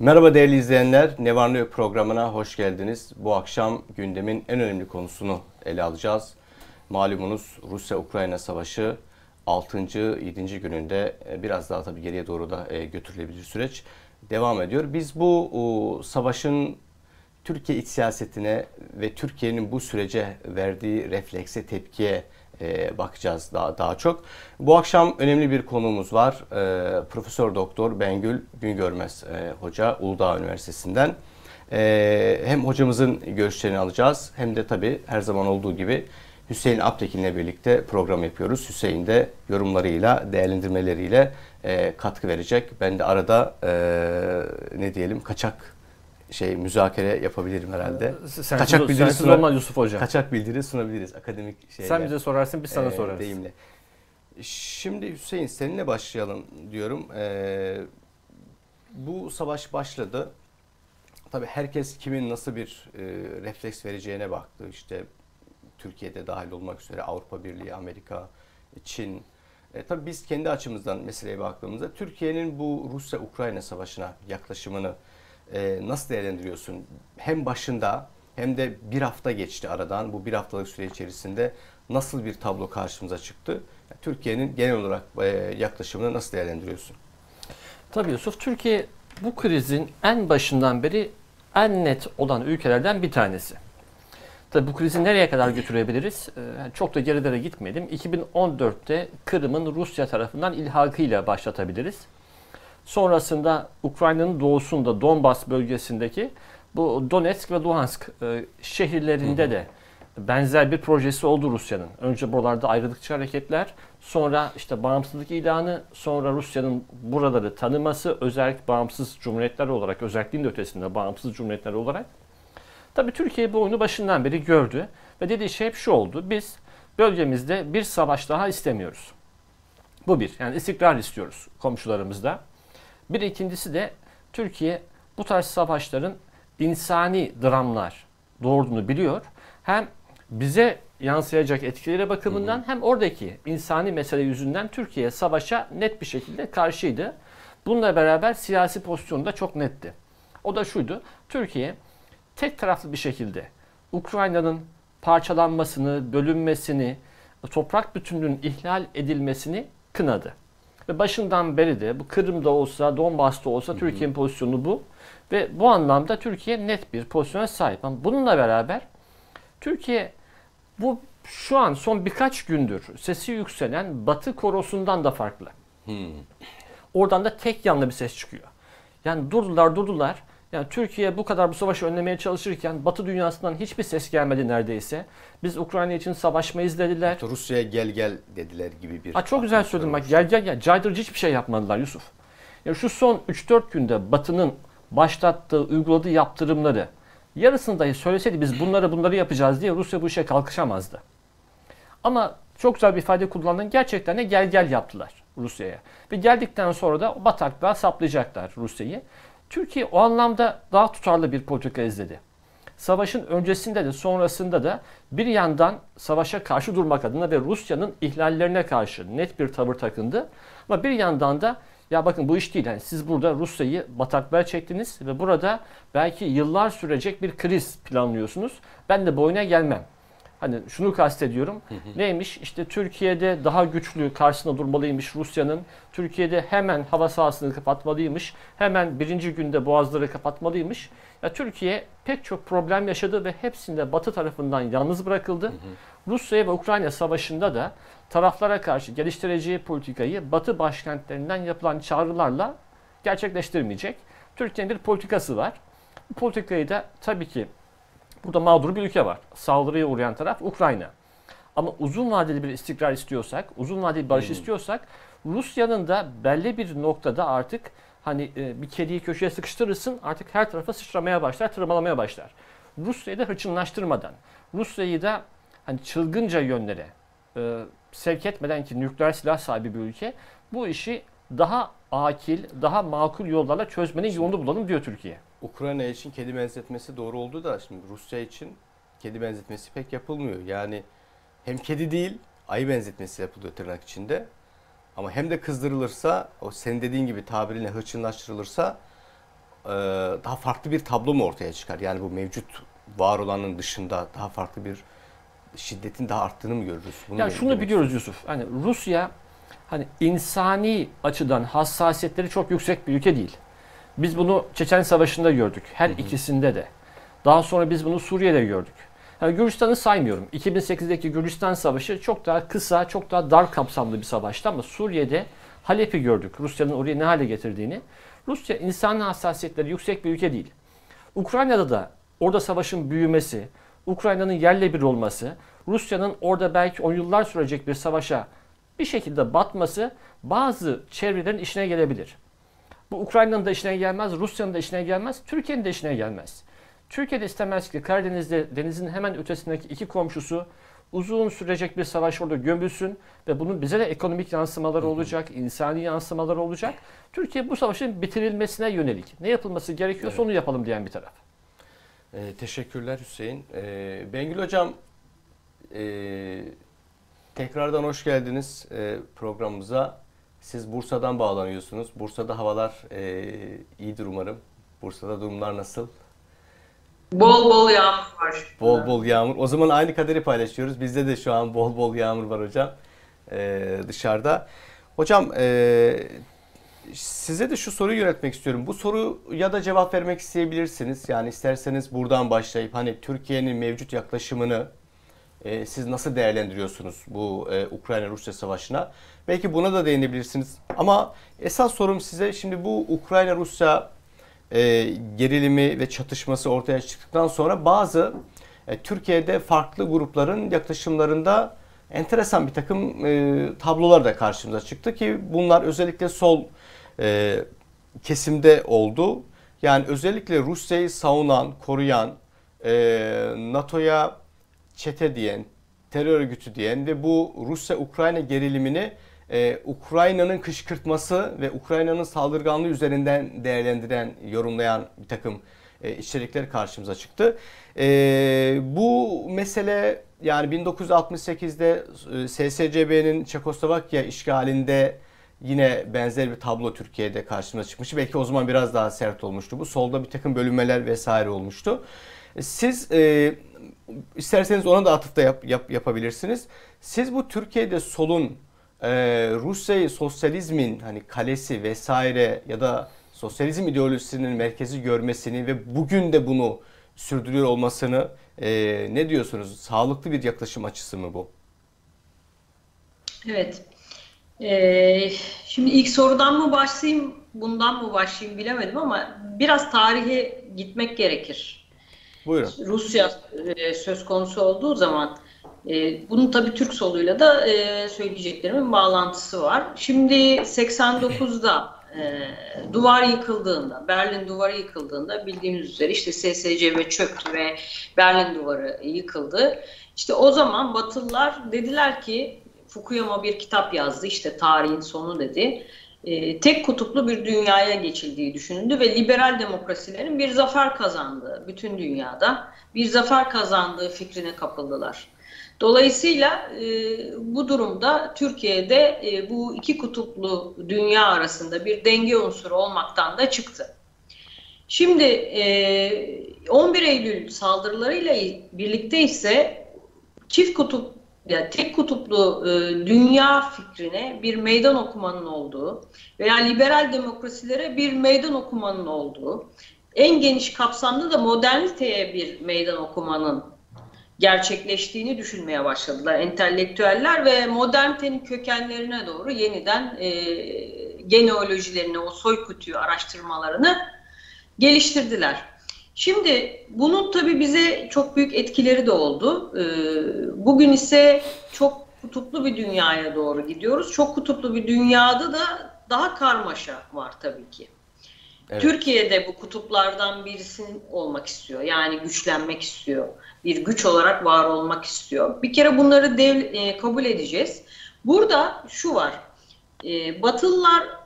Merhaba değerli izleyenler, Ne programına hoş geldiniz. Bu akşam gündemin en önemli konusunu ele alacağız. Malumunuz Rusya-Ukrayna savaşı 6. 7. gününde e, biraz daha tabii geriye doğru da e, götürülebilir süreç devam ediyor. Biz bu savaşın Türkiye iç siyasetine ve Türkiye'nin bu sürece verdiği reflekse, tepkiye e, bakacağız daha daha çok. Bu akşam önemli bir konuğumuz var. E, Profesör Doktor Bengül Güngörmez e, Hoca Uludağ Üniversitesi'nden. E, hem hocamızın görüşlerini alacağız hem de tabii her zaman olduğu gibi Hüseyin Aptekin'le birlikte program yapıyoruz. Hüseyin de yorumlarıyla, değerlendirmeleriyle e, katkı verecek. Ben de arada e, ne diyelim kaçak şey müzakere yapabilirim herhalde. Sensiz, kaçak bildiri sensiz suna, olmaz Yusuf Hocam. Kaçak bildiri sunabiliriz akademik şeyler. Sen bize sorarsın biz sana e, sorarız. Deyimle. Şimdi Hüseyin seninle başlayalım diyorum. E, bu savaş başladı. Tabii herkes kimin nasıl bir e, refleks vereceğine baktı. İşte Türkiye'de dahil olmak üzere Avrupa Birliği, Amerika, Çin. E, tabii biz kendi açımızdan meseleye baktığımızda Türkiye'nin bu Rusya-Ukrayna savaşına yaklaşımını e, nasıl değerlendiriyorsun? Hem başında hem de bir hafta geçti aradan. Bu bir haftalık süre içerisinde nasıl bir tablo karşımıza çıktı? Türkiye'nin genel olarak e, yaklaşımını nasıl değerlendiriyorsun? Tabii Yusuf, Türkiye bu krizin en başından beri en net olan ülkelerden bir tanesi. Tabii bu krizi nereye kadar götürebiliriz? Ee, çok da gerilere gitmeyelim. 2014'te Kırım'ın Rusya tarafından ilhakıyla başlatabiliriz. Sonrasında Ukrayna'nın doğusunda Donbas bölgesindeki bu Donetsk ve Luhansk e, şehirlerinde hı hı. de benzer bir projesi oldu Rusya'nın. Önce buralarda ayrılıkçı hareketler, sonra işte bağımsızlık ilanı, sonra Rusya'nın buraları tanıması, özellikle bağımsız cumhuriyetler olarak, özelliğin de ötesinde bağımsız cumhuriyetler olarak. Tabii Türkiye bu oyunu başından beri gördü ve dediği şey hep şu oldu. Biz bölgemizde bir savaş daha istemiyoruz. Bu bir. Yani istikrar istiyoruz komşularımızda. Bir ikincisi de Türkiye bu tarz savaşların insani dramlar doğurduğunu biliyor. Hem bize yansıyacak etkileri bakımından hı hı. hem oradaki insani mesele yüzünden Türkiye savaşa net bir şekilde karşıydı. Bununla beraber siyasi pozisyonu da çok netti. O da şuydu. Türkiye tek taraflı bir şekilde Ukrayna'nın parçalanmasını, bölünmesini, toprak bütünlüğünün ihlal edilmesini kınadı. Ve başından beri de bu Kırım'da olsa, Donbas'ta olsa Türkiye'nin pozisyonu bu. Ve bu anlamda Türkiye net bir pozisyona sahip. Ama bununla beraber Türkiye bu şu an son birkaç gündür sesi yükselen Batı korosundan da farklı. Hmm. Oradan da tek yanlı bir ses çıkıyor. Yani durdular durdular. Yani Türkiye bu kadar bu savaşı önlemeye çalışırken Batı dünyasından hiçbir ses gelmedi neredeyse. Biz Ukrayna için savaşmayız dediler. Hatta Rusya'ya gel gel dediler gibi bir... Ha, çok güzel söyledin bak gel gel gel. Caydırıcı hiçbir şey yapmadılar Yusuf. Ya şu son 3-4 günde Batı'nın başlattığı, uyguladığı yaptırımları yarısını dahi söyleseydi biz bunları bunları yapacağız diye Rusya bu işe kalkışamazdı. Ama çok güzel bir ifade kullandın. Gerçekten de gel gel yaptılar Rusya'ya. Ve geldikten sonra da bataklığa saplayacaklar Rusya'yı. Türkiye o anlamda daha tutarlı bir politika izledi. Savaşın öncesinde de sonrasında da bir yandan savaşa karşı durmak adına ve Rusya'nın ihlallerine karşı net bir tavır takındı. Ama bir yandan da ya bakın bu iş değil. Yani siz burada Rusya'yı bataklığa çektiniz ve burada belki yıllar sürecek bir kriz planlıyorsunuz. Ben de boyuna gelmem. Hani şunu kastediyorum. Hı hı. Neymiş? İşte Türkiye'de daha güçlü karşısında durmalıymış Rusya'nın. Türkiye'de hemen hava sahasını kapatmalıymış. Hemen birinci günde boğazları kapatmalıymış. Ya Türkiye pek çok problem yaşadı ve hepsinde Batı tarafından yalnız bırakıldı. Hı hı. Rusya ve Ukrayna savaşında da taraflara karşı geliştireceği politikayı Batı başkentlerinden yapılan çağrılarla gerçekleştirmeyecek. Türkiye'nin bir politikası var. Bu politikayı da tabii ki Burada mağdur bir ülke var. Saldırıya uğrayan taraf Ukrayna. Ama uzun vadeli bir istikrar istiyorsak, uzun vadeli barış hmm. istiyorsak Rusya'nın da belli bir noktada artık hani e, bir kediyi köşeye sıkıştırırsın artık her tarafa sıçramaya başlar, tırmalamaya başlar. Rusya'yı da hırçınlaştırmadan, Rusya'yı da hani çılgınca yönlere e, sevk etmeden ki nükleer silah sahibi bir ülke bu işi daha akil, daha makul yollarla çözmenin yolunu bulalım diyor Türkiye. Ukrayna için kedi benzetmesi doğru oldu da şimdi Rusya için kedi benzetmesi pek yapılmıyor. Yani hem kedi değil ayı benzetmesi yapılıyor tırnak içinde. Ama hem de kızdırılırsa o senin dediğin gibi tabirine hırçınlaştırılırsa e, daha farklı bir tablo mu ortaya çıkar? Yani bu mevcut var olanın dışında daha farklı bir şiddetin daha arttığını mı görürüz? Bunu ya şunu biliyoruz Yusuf. Hani Rusya hani insani açıdan hassasiyetleri çok yüksek bir ülke değil. Biz bunu Çeçen Savaşı'nda gördük. Her hı hı. ikisinde de. Daha sonra biz bunu Suriye'de gördük. Yani Gürcistan'ı saymıyorum. 2008'deki Gürcistan Savaşı çok daha kısa, çok daha dar kapsamlı bir savaştı ama Suriye'de Halep'i gördük. Rusya'nın orayı ne hale getirdiğini. Rusya insan hassasiyetleri yüksek bir ülke değil. Ukrayna'da da orada savaşın büyümesi, Ukrayna'nın yerle bir olması, Rusya'nın orada belki on yıllar sürecek bir savaşa bir şekilde batması bazı çevrelerin işine gelebilir. Bu Ukrayna'nın da işine gelmez, Rusya'nın da işine gelmez, Türkiye'nin de işine gelmez. Türkiye de istemez ki Karadeniz'de denizin hemen ötesindeki iki komşusu uzun sürecek bir savaş orada gömülsün ve bunun bize de ekonomik yansımaları olacak, insani yansımaları olacak. Türkiye bu savaşın bitirilmesine yönelik ne yapılması gerekiyorsa evet. onu yapalım diyen bir taraf. E, teşekkürler Hüseyin. E, Bengül Hocam e, tekrardan hoş geldiniz e, programımıza. Siz Bursa'dan bağlanıyorsunuz. Bursa'da havalar e, iyidir umarım. Bursa'da durumlar nasıl? Bol bol yağmur var. Bol bol yağmur. O zaman aynı kaderi paylaşıyoruz. Bizde de şu an bol bol yağmur var hocam ee, dışarıda. Hocam e, size de şu soruyu yönetmek istiyorum. Bu soru ya da cevap vermek isteyebilirsiniz. Yani isterseniz buradan başlayıp hani Türkiye'nin mevcut yaklaşımını e, siz nasıl değerlendiriyorsunuz bu e, Ukrayna-Rusya savaşına? Belki buna da değinebilirsiniz. Ama esas sorum size şimdi bu Ukrayna-Rusya e, gerilimi ve çatışması ortaya çıktıktan sonra bazı e, Türkiye'de farklı grupların yaklaşımlarında enteresan bir takım e, tablolar da karşımıza çıktı ki bunlar özellikle sol e, kesimde oldu. Yani özellikle Rusya'yı savunan, koruyan, e, NATO'ya çete diyen, terör örgütü diyen ve bu Rusya-Ukrayna gerilimini e, Ukrayna'nın kışkırtması ve Ukrayna'nın saldırganlığı üzerinden değerlendiren, yorumlayan bir takım e, içerikler karşımıza çıktı. E, bu mesele yani 1968'de e, SSCB'nin Çekoslovakya işgalinde yine benzer bir tablo Türkiye'de karşımıza çıkmıştı. Belki o zaman biraz daha sert olmuştu. Bu solda bir takım bölünmeler vesaire olmuştu. Siz e, isterseniz ona da atıfta yap, yap, yapabilirsiniz. Siz bu Türkiye'de solun e, Rusya'yı sosyalizmin hani kalesi vesaire ya da sosyalizm ideolojisinin merkezi görmesini ve bugün de bunu sürdürüyor olmasını e, ne diyorsunuz? Sağlıklı bir yaklaşım açısı mı bu? Evet. Ee, şimdi ilk sorudan mı başlayayım, bundan mı başlayayım bilemedim ama biraz tarihe gitmek gerekir. Buyurun. Rusya e, söz konusu olduğu zaman e, bunun tabii Türk soluyla da e, söyleyeceklerimin bağlantısı var. Şimdi 89'da e, duvar yıkıldığında, Berlin duvarı yıkıldığında bildiğiniz üzere işte SSCB çöktü ve Berlin duvarı yıkıldı. İşte o zaman Batılılar dediler ki Fukuyama bir kitap yazdı işte tarihin sonu dedi. E, tek kutuplu bir dünyaya geçildiği düşünüldü ve liberal demokrasilerin bir zafer kazandığı bütün dünyada bir zafer kazandığı fikrine kapıldılar. Dolayısıyla e, bu durumda Türkiye'de e, bu iki kutuplu dünya arasında bir denge unsuru olmaktan da çıktı. Şimdi e, 11 Eylül saldırılarıyla birlikte ise çift kutup yani tek kutuplu e, dünya fikrine bir meydan okumanın olduğu veya liberal demokrasilere bir meydan okumanın olduğu, en geniş kapsamda da moderniteye bir meydan okumanın gerçekleştiğini düşünmeye başladılar entelektüeller ve modernitenin kökenlerine doğru yeniden e, genealojilerini, o soy kutuyu araştırmalarını geliştirdiler. Şimdi bunun tabii bize çok büyük etkileri de oldu. E, bugün ise çok kutuplu bir dünyaya doğru gidiyoruz. Çok kutuplu bir dünyada da daha karmaşa var tabii ki. Evet. Türkiye'de bu kutuplardan birisinin olmak istiyor. Yani güçlenmek istiyor. Bir güç olarak var olmak istiyor. Bir kere bunları dev, e, kabul edeceğiz. Burada şu var. E, Batılılar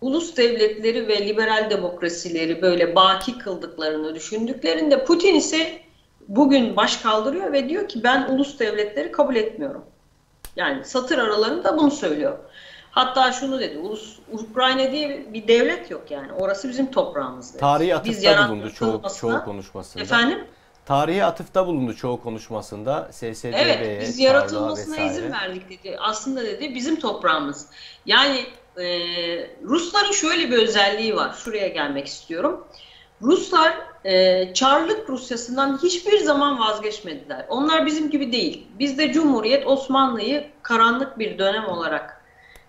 ulus devletleri ve liberal demokrasileri böyle baki kıldıklarını düşündüklerinde Putin ise bugün baş kaldırıyor ve diyor ki ben ulus devletleri kabul etmiyorum. Yani satır aralarında bunu söylüyor. Hatta şunu dedi, Ulus, Ukrayna diye bir devlet yok yani. Orası bizim toprağımız dedi. Tarihi Biz atıfta bulundu çoğu, çoğu konuşmasında. Efendim? Tarihi atıfta bulundu çoğu konuşmasında. SSCB'ye, Evet, biz yaratılmasına vesaire. izin verdik dedi. Aslında dedi bizim toprağımız. Yani e, Rusların şöyle bir özelliği var. Şuraya gelmek istiyorum. Ruslar e, Çarlık Rusyasından hiçbir zaman vazgeçmediler. Onlar bizim gibi değil. Bizde Cumhuriyet Osmanlı'yı karanlık bir dönem olarak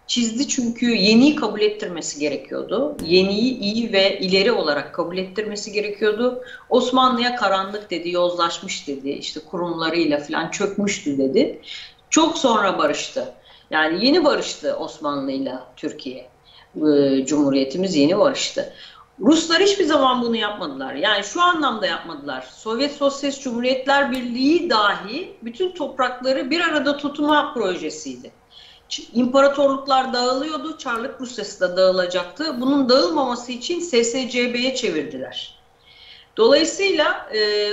çizdi çünkü yeniyi kabul ettirmesi gerekiyordu. Yeniyi iyi ve ileri olarak kabul ettirmesi gerekiyordu. Osmanlı'ya karanlık dedi, yozlaşmış dedi, işte kurumlarıyla falan çökmüştü dedi. Çok sonra barıştı. Yani yeni barıştı Osmanlı'yla Türkiye. Ee, Cumhuriyetimiz yeni barıştı. Ruslar hiçbir zaman bunu yapmadılar. Yani şu anlamda yapmadılar. Sovyet Sosyalist Cumhuriyetler Birliği dahi bütün toprakları bir arada tutma projesiydi. İmparatorluklar dağılıyordu, Çarlık Rusyası da dağılacaktı. Bunun dağılmaması için SSCB'ye çevirdiler. Dolayısıyla e,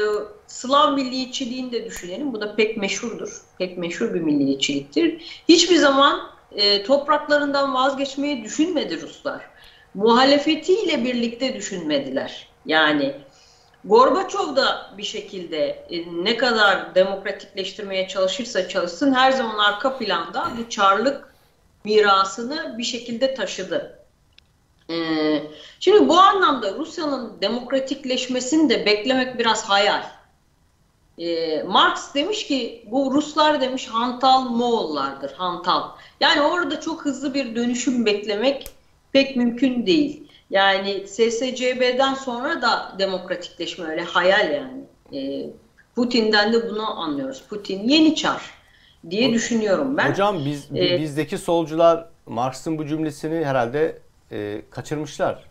Slav milliyetçiliğini de düşünelim. Bu da pek meşhurdur. Pek meşhur bir milliyetçiliktir. Hiçbir zaman e, topraklarından vazgeçmeyi düşünmedi Ruslar. Muhalefetiyle birlikte düşünmediler. Yani Gorbaçov da bir şekilde e, ne kadar demokratikleştirmeye çalışırsa çalışsın her zaman arka planda bu çarlık mirasını bir şekilde taşıdı. Ee, şimdi bu anlamda Rusya'nın demokratikleşmesini de beklemek biraz hayal. Ee, Marx demiş ki bu Ruslar demiş hantal Moğollardır, hantal. Yani orada çok hızlı bir dönüşüm beklemek pek mümkün değil. Yani SSCB'den sonra da demokratikleşme öyle hayal yani. Ee, Putin'den de bunu anlıyoruz. Putin yeni çar diye düşünüyorum ben. Hocam biz Ee, bizdeki solcular Marx'ın bu cümlesini herhalde e, kaçırmışlar.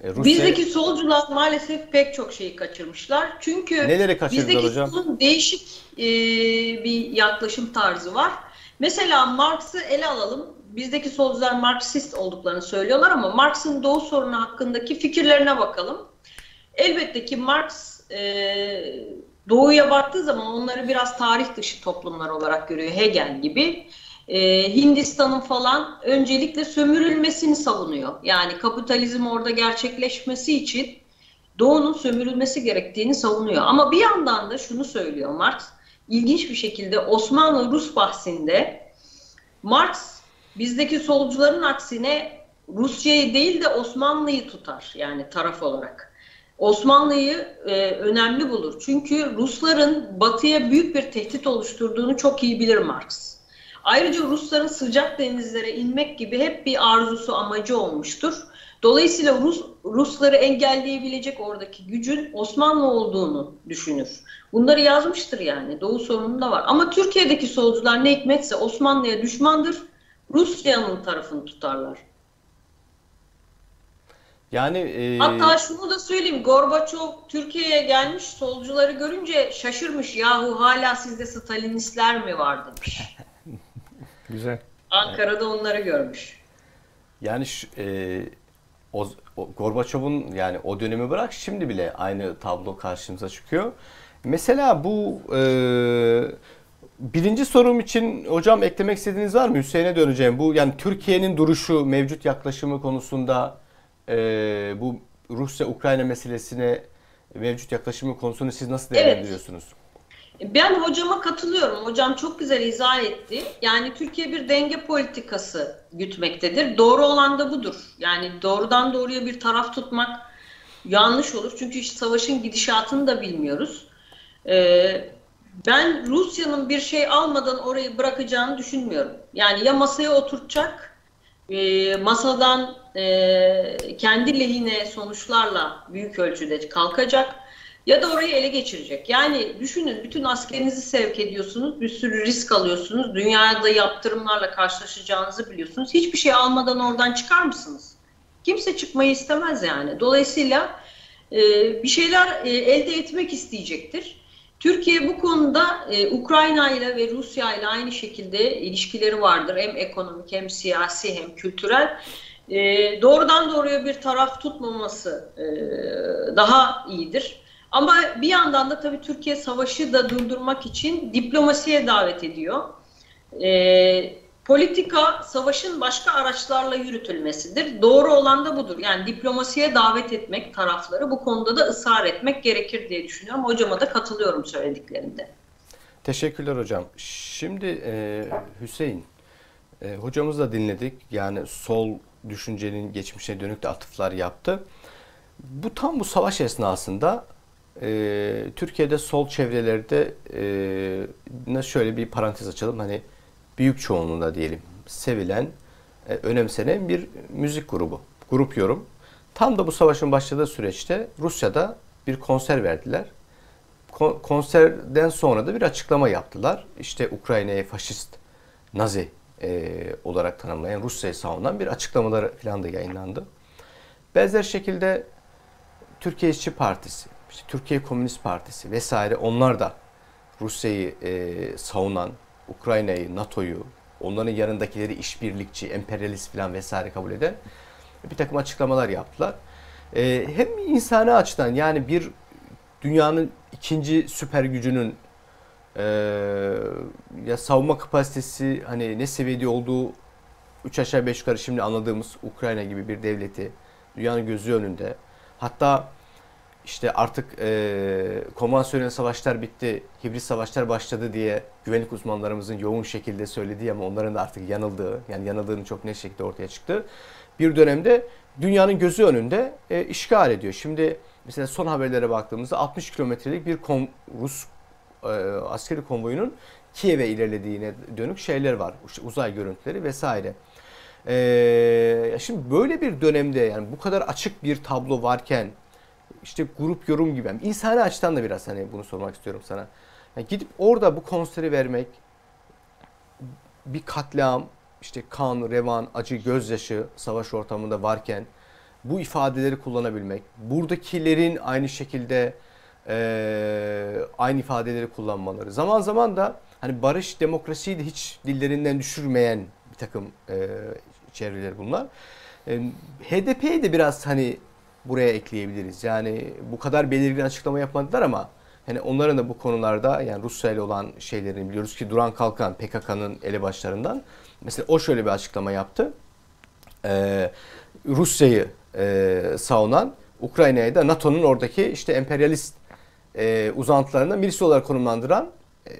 E, Rusya Bizdeki solcular maalesef pek çok şeyi kaçırmışlar. Çünkü Neleri bizdeki hocam? solun değişik e, bir yaklaşım tarzı var. Mesela Marx'ı ele alalım. Bizdeki solcular Marksist olduklarını söylüyorlar ama Marx'ın Doğu sorunu hakkındaki fikirlerine bakalım. Elbette ki Marx e, Doğu'ya baktığı zaman onları biraz tarih dışı toplumlar olarak görüyor. Hegel gibi. E, Hindistan'ın falan öncelikle sömürülmesini savunuyor. Yani kapitalizm orada gerçekleşmesi için Doğu'nun sömürülmesi gerektiğini savunuyor. Ama bir yandan da şunu söylüyor Marx. İlginç bir şekilde Osmanlı-Rus bahsinde Marx bizdeki solcuların aksine Rusya'yı değil de Osmanlı'yı tutar yani taraf olarak. Osmanlı'yı e, önemli bulur. Çünkü Rusların batıya büyük bir tehdit oluşturduğunu çok iyi bilir Marx. Ayrıca Rusların sıcak denizlere inmek gibi hep bir arzusu, amacı olmuştur. Dolayısıyla Rus, Rusları engelleyebilecek oradaki gücün Osmanlı olduğunu düşünür. Bunları yazmıştır yani. Doğu sorununda var. Ama Türkiye'deki solcular ne hikmetse Osmanlı'ya düşmandır. Rusya'nın tarafını tutarlar. yani e, Hatta şunu da söyleyeyim. Gorbaçov Türkiye'ye gelmiş solcuları görünce şaşırmış. Yahu hala sizde Stalinistler mi var demiş. Güzel. Ankara'da onları görmüş. yani şu, e, o, o Gorbaçov'un yani o dönemi bırak şimdi bile aynı tablo karşımıza çıkıyor. Mesela bu e, birinci sorum için hocam eklemek istediğiniz var mı? Hüseyin'e döneceğim. Bu yani Türkiye'nin duruşu, mevcut yaklaşımı konusunda e, bu Rusya-Ukrayna meselesine mevcut yaklaşımı konusunu siz nasıl Evet. Ben hocama katılıyorum. Hocam çok güzel izah etti. Yani Türkiye bir denge politikası gütmektedir. Doğru olan da budur. Yani doğrudan doğruya bir taraf tutmak yanlış olur. Çünkü işte savaşın gidişatını da bilmiyoruz. Ee, ben Rusya'nın bir şey almadan orayı bırakacağını düşünmüyorum. Yani ya masaya oturtacak, e, masadan e, kendi lehine sonuçlarla büyük ölçüde kalkacak ya da orayı ele geçirecek. Yani düşünün bütün askerinizi sevk ediyorsunuz, bir sürü risk alıyorsunuz, dünyada yaptırımlarla karşılaşacağınızı biliyorsunuz. Hiçbir şey almadan oradan çıkar mısınız? Kimse çıkmayı istemez yani. Dolayısıyla e, bir şeyler e, elde etmek isteyecektir. Türkiye bu konuda e, Ukrayna ile ve Rusya ile aynı şekilde ilişkileri vardır. Hem ekonomik hem siyasi hem kültürel. E, doğrudan doğruya bir taraf tutmaması e, daha iyidir. Ama bir yandan da tabii Türkiye savaşı da durdurmak için diplomasiye davet ediyor. E, Politika savaşın başka araçlarla yürütülmesidir. Doğru olan da budur. Yani diplomasiye davet etmek tarafları bu konuda da ısrar etmek gerekir diye düşünüyorum. Hocama da katılıyorum söylediklerinde. Teşekkürler hocam. Şimdi e, Hüseyin, e, hocamızı da dinledik. Yani sol düşüncenin geçmişe dönük de atıflar yaptı. Bu tam bu savaş esnasında e, Türkiye'de sol çevrelerde e, şöyle bir parantez açalım. Hani büyük çoğunluğunda diyelim sevilen, e, önemsenen bir müzik grubu. Grup yorum. Tam da bu savaşın başladığı süreçte Rusya'da bir konser verdiler. konserden sonra da bir açıklama yaptılar. İşte Ukrayna'yı faşist, Nazi e, olarak tanımlayan, Rusya'yı savunan bir açıklamaları falan da yayınlandı. Benzer şekilde Türkiye İşçi Partisi, işte Türkiye Komünist Partisi vesaire onlar da Rusya'yı e, savunan, Ukrayna'yı, NATO'yu, onların yanındakileri işbirlikçi, emperyalist falan vesaire kabul eden bir takım açıklamalar yaptılar. E, hem insani açıdan yani bir dünyanın ikinci süper gücünün e, ya savunma kapasitesi hani ne seviyede olduğu 3 aşağı 5 yukarı şimdi anladığımız Ukrayna gibi bir devleti dünyanın gözü önünde hatta işte artık e, konvansiyonel savaşlar bitti, hibrit savaşlar başladı diye güvenlik uzmanlarımızın yoğun şekilde söylediği ama onların da artık yanıldığı, yani yanıldığını çok net şekilde ortaya çıktı. Bir dönemde dünyanın gözü önünde e, işgal ediyor. Şimdi mesela son haberlere baktığımızda 60 kilometrelik bir kon, Rus e, askeri konvoyunun Kiev'e ilerlediğine dönük şeyler var. Uzay görüntüleri vesaire. Ee, şimdi böyle bir dönemde yani bu kadar açık bir tablo varken işte grup yorum gibi. Yani insani açıdan da biraz hani bunu sormak istiyorum sana. Yani gidip orada bu konseri vermek bir katliam, işte kan, revan, acı, gözyaşı savaş ortamında varken bu ifadeleri kullanabilmek, buradakilerin aynı şekilde e, aynı ifadeleri kullanmaları. Zaman zaman da hani barış, demokrasiyi de hiç dillerinden düşürmeyen bir takım e, çevreler bunlar. E, HDP'yi de biraz hani buraya ekleyebiliriz. Yani bu kadar belirgin açıklama yapmadılar ama hani onların da bu konularda yani Rusya ile olan şeylerini biliyoruz ki Duran Kalkan PKK'nın elebaşlarından mesela o şöyle bir açıklama yaptı. Ee, Rusya'yı e, savunan Ukrayna'ya da NATO'nun oradaki işte emperyalist e, uzantılarından birisi olarak konumlandıran e,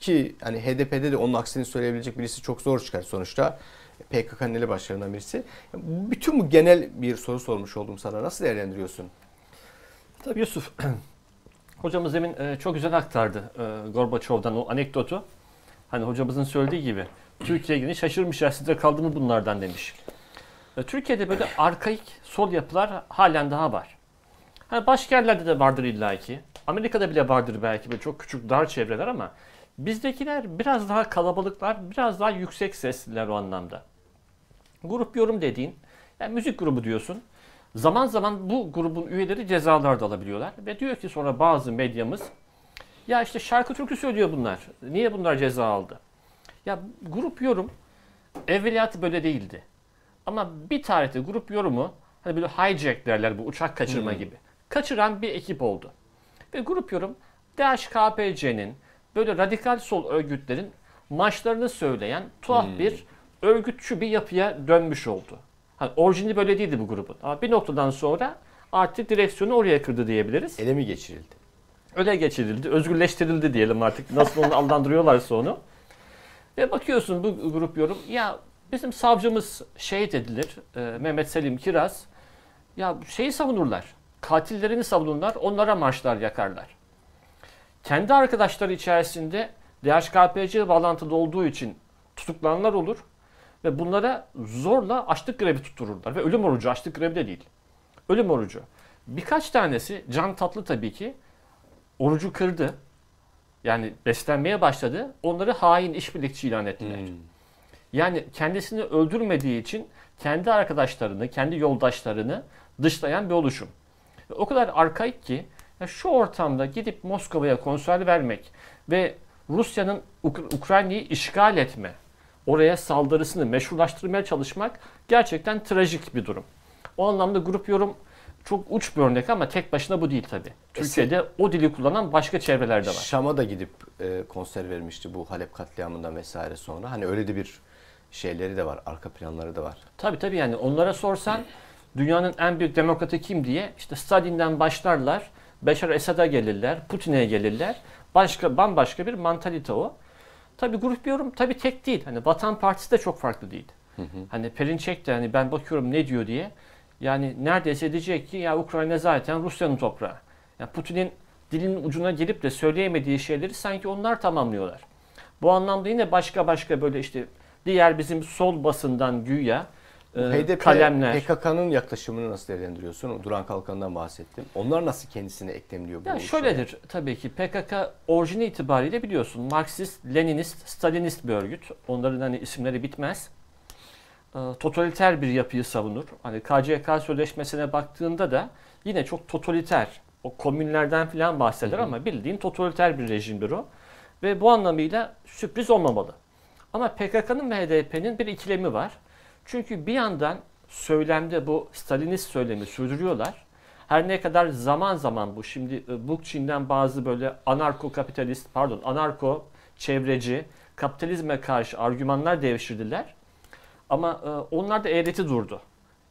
ki hani HDP'de de onun aksini söyleyebilecek birisi çok zor çıkar sonuçta. PKK'nın elebaşlarından birisi. Bütün bu genel bir soru sormuş oldum sana. Nasıl değerlendiriyorsun? Tabii Yusuf. Hocamız demin e, çok güzel aktardı e, Gorbaçov'dan o anekdotu. Hani hocamızın söylediği gibi Türkiye yine şaşırmış ya sizde kaldı mı bunlardan demiş. E, Türkiye'de böyle arkaik sol yapılar halen daha var. Hani başka yerlerde de vardır illaki. Amerika'da bile vardır belki böyle çok küçük dar çevreler ama bizdekiler biraz daha kalabalıklar, biraz daha yüksek sesliler o anlamda. Grup yorum dediğin, yani müzik grubu diyorsun. Zaman zaman bu grubun üyeleri cezalar da alabiliyorlar. Ve diyor ki sonra bazı medyamız, ya işte şarkı türkü söylüyor bunlar. Niye bunlar ceza aldı? Ya grup yorum evveliyatı böyle değildi. Ama bir tarihte grup yorumu hani böyle hijack derler bu uçak kaçırma hmm. gibi. Kaçıran bir ekip oldu. Ve grup yorum DHKPC'nin böyle radikal sol örgütlerin maçlarını söyleyen tuhaf hmm. bir örgütçü bir yapıya dönmüş oldu. Hani orijini böyle değildi bu grubun. Ama bir noktadan sonra artık direksiyonu oraya kırdı diyebiliriz. Ele mi geçirildi? Öyle geçirildi. Özgürleştirildi diyelim artık. Nasıl onu adlandırıyorlarsa onu. Ve bakıyorsun bu grup yorum. Ya bizim savcımız şehit edilir. E, Mehmet Selim Kiraz. Ya şeyi savunurlar. Katillerini savunurlar. Onlara marşlar yakarlar. Kendi arkadaşları içerisinde DHKPC bağlantılı olduğu için tutuklananlar olur. Ve bunlara zorla açlık grevi tuttururlar. Ve ölüm orucu, açlık grevi de değil. Ölüm orucu. Birkaç tanesi, Can Tatlı tabii ki, orucu kırdı. Yani beslenmeye başladı. Onları hain işbirlikçi ilan ettiler. Hmm. Yani kendisini öldürmediği için kendi arkadaşlarını, kendi yoldaşlarını dışlayan bir oluşum. O kadar arkaik ki şu ortamda gidip Moskova'ya konser vermek ve Rusya'nın Uk- Ukrayna'yı işgal etme, oraya saldırısını meşrulaştırmaya çalışmak gerçekten trajik bir durum. O anlamda grup yorum çok uç bir örnek ama tek başına bu değil tabi. Türkiye'de o dili kullanan başka çevreler de var. Şam'a da gidip e, konser vermişti bu Halep katliamından vesaire sonra. Hani öyle de bir şeyleri de var, arka planları da var. Tabii tabii yani onlara sorsan dünyanın en büyük demokratı kim diye işte Stalin'den başlarlar, Beşar Esad'a gelirler, Putin'e gelirler. Başka bambaşka bir mantalite o. Tabii grup yorum tabii tek değil. Hani Vatan Partisi de çok farklı değil. Hani Perinçek de hani ben bakıyorum ne diyor diye. Yani neredeyse diyecek ki ya Ukrayna zaten Rusya'nın toprağı. Yani Putin'in dilinin ucuna gelip de söyleyemediği şeyleri sanki onlar tamamlıyorlar. Bu anlamda yine başka başka böyle işte diğer bizim sol basından güya HDP, kalemler. PKK'nın yaklaşımını nasıl değerlendiriyorsun? Duran Kalkan'dan bahsettim. Onlar nasıl kendisine eklemliyor bu Ya işe? şöyledir tabii ki PKK orijini itibariyle biliyorsun Marksist, Leninist, Stalinist bir örgüt. Onların hani isimleri bitmez. Ee, totaliter bir yapıyı savunur. Hani KCK sözleşmesine baktığında da yine çok totaliter. O komünlerden falan bahseder ama bildiğin totaliter bir rejimdir o. Ve bu anlamıyla sürpriz olmamalı. Ama PKK'nın ve HDP'nin bir ikilemi var. Çünkü bir yandan söylemde bu Stalinist söylemi sürdürüyorlar. Her ne kadar zaman zaman bu şimdi e, Bookchin'den bazı böyle anarko kapitalist pardon anarko çevreci kapitalizme karşı argümanlar devşirdiler. Ama e, onlar da eğreti durdu.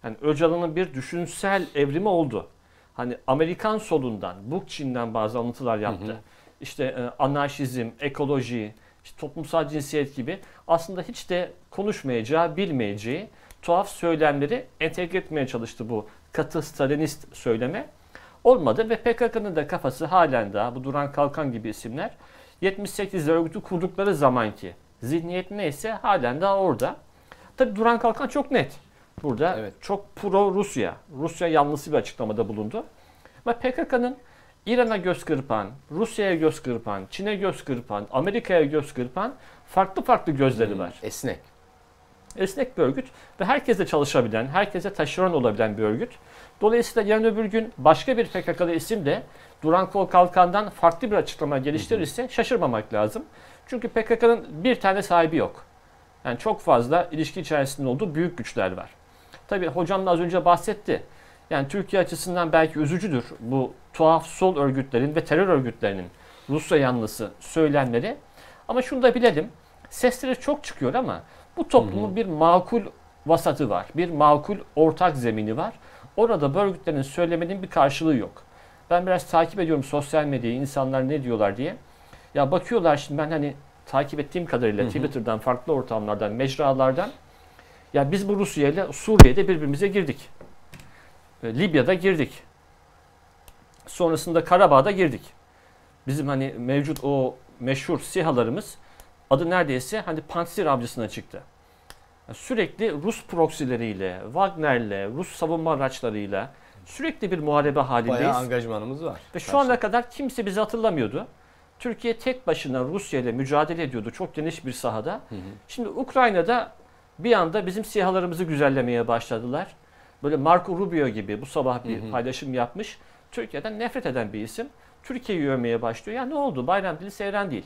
Yani Öcalan'ın bir düşünsel evrimi oldu. Hani Amerikan solundan, Bookchin'den bazı alıntılar yaptı. İşte e, anarşizm, ekoloji, işte toplumsal cinsiyet gibi aslında hiç de konuşmayacağı, bilmeyeceği tuhaf söylemleri entegre etmeye çalıştı bu katı Stalinist söyleme. Olmadı ve PKK'nın da kafası halen daha bu Duran Kalkan gibi isimler 78'de örgütü kurdukları zamanki zihniyet neyse halen daha orada. Tabi Duran Kalkan çok net. Burada Evet. çok pro Rusya, Rusya yanlısı bir açıklamada bulundu. Ama PKK'nın İran'a göz kırpan, Rusya'ya göz kırpan, Çin'e göz kırpan, Amerika'ya göz kırpan farklı farklı gözleri var. Esnek. Esnek bir örgüt ve herkese çalışabilen, herkese taşeron olabilen bir örgüt. Dolayısıyla yarın öbür gün başka bir PKK'lı isim de Duran Kol Kalkan'dan farklı bir açıklama geliştirirse şaşırmamak lazım. Çünkü PKK'nın bir tane sahibi yok. Yani çok fazla ilişki içerisinde olduğu büyük güçler var. Tabii hocam da az önce bahsetti. Yani Türkiye açısından belki üzücüdür bu tuhaf sol örgütlerin ve terör örgütlerinin Rusya yanlısı söylemleri. Ama şunu da bilelim. Sesleri çok çıkıyor ama bu toplumun bir makul vasatı var. Bir makul ortak zemini var. Orada bu örgütlerin söylemenin bir karşılığı yok. Ben biraz takip ediyorum sosyal medyayı, insanlar ne diyorlar diye. Ya bakıyorlar şimdi ben hani takip ettiğim kadarıyla Twitter'dan, farklı ortamlardan, mecralardan ya biz bu Rusya ile Suriye'de birbirimize girdik. E, Libya'da girdik. Sonrasında Karabağ'da girdik. Bizim hani mevcut o meşhur SİHA'larımız adı neredeyse hani Pantsir avcısına çıktı. Yani Sürekli Rus proksileriyle, Wagner'le, Rus savunma araçlarıyla sürekli bir muharebe halindeyiz. Bayağı angajmanımız var. Ve şu ana kadar kimse bizi hatırlamıyordu. Türkiye tek başına Rusya ile mücadele ediyordu çok geniş bir sahada. Şimdi Ukrayna'da bir anda bizim sihalarımızı güzellemeye başladılar. Böyle Marco Rubio gibi bu sabah bir paylaşım yapmış. Türkiye'den nefret eden bir isim. Türkiye'yi övmeye başlıyor. Ya ne oldu? Bayram dili seyran değil.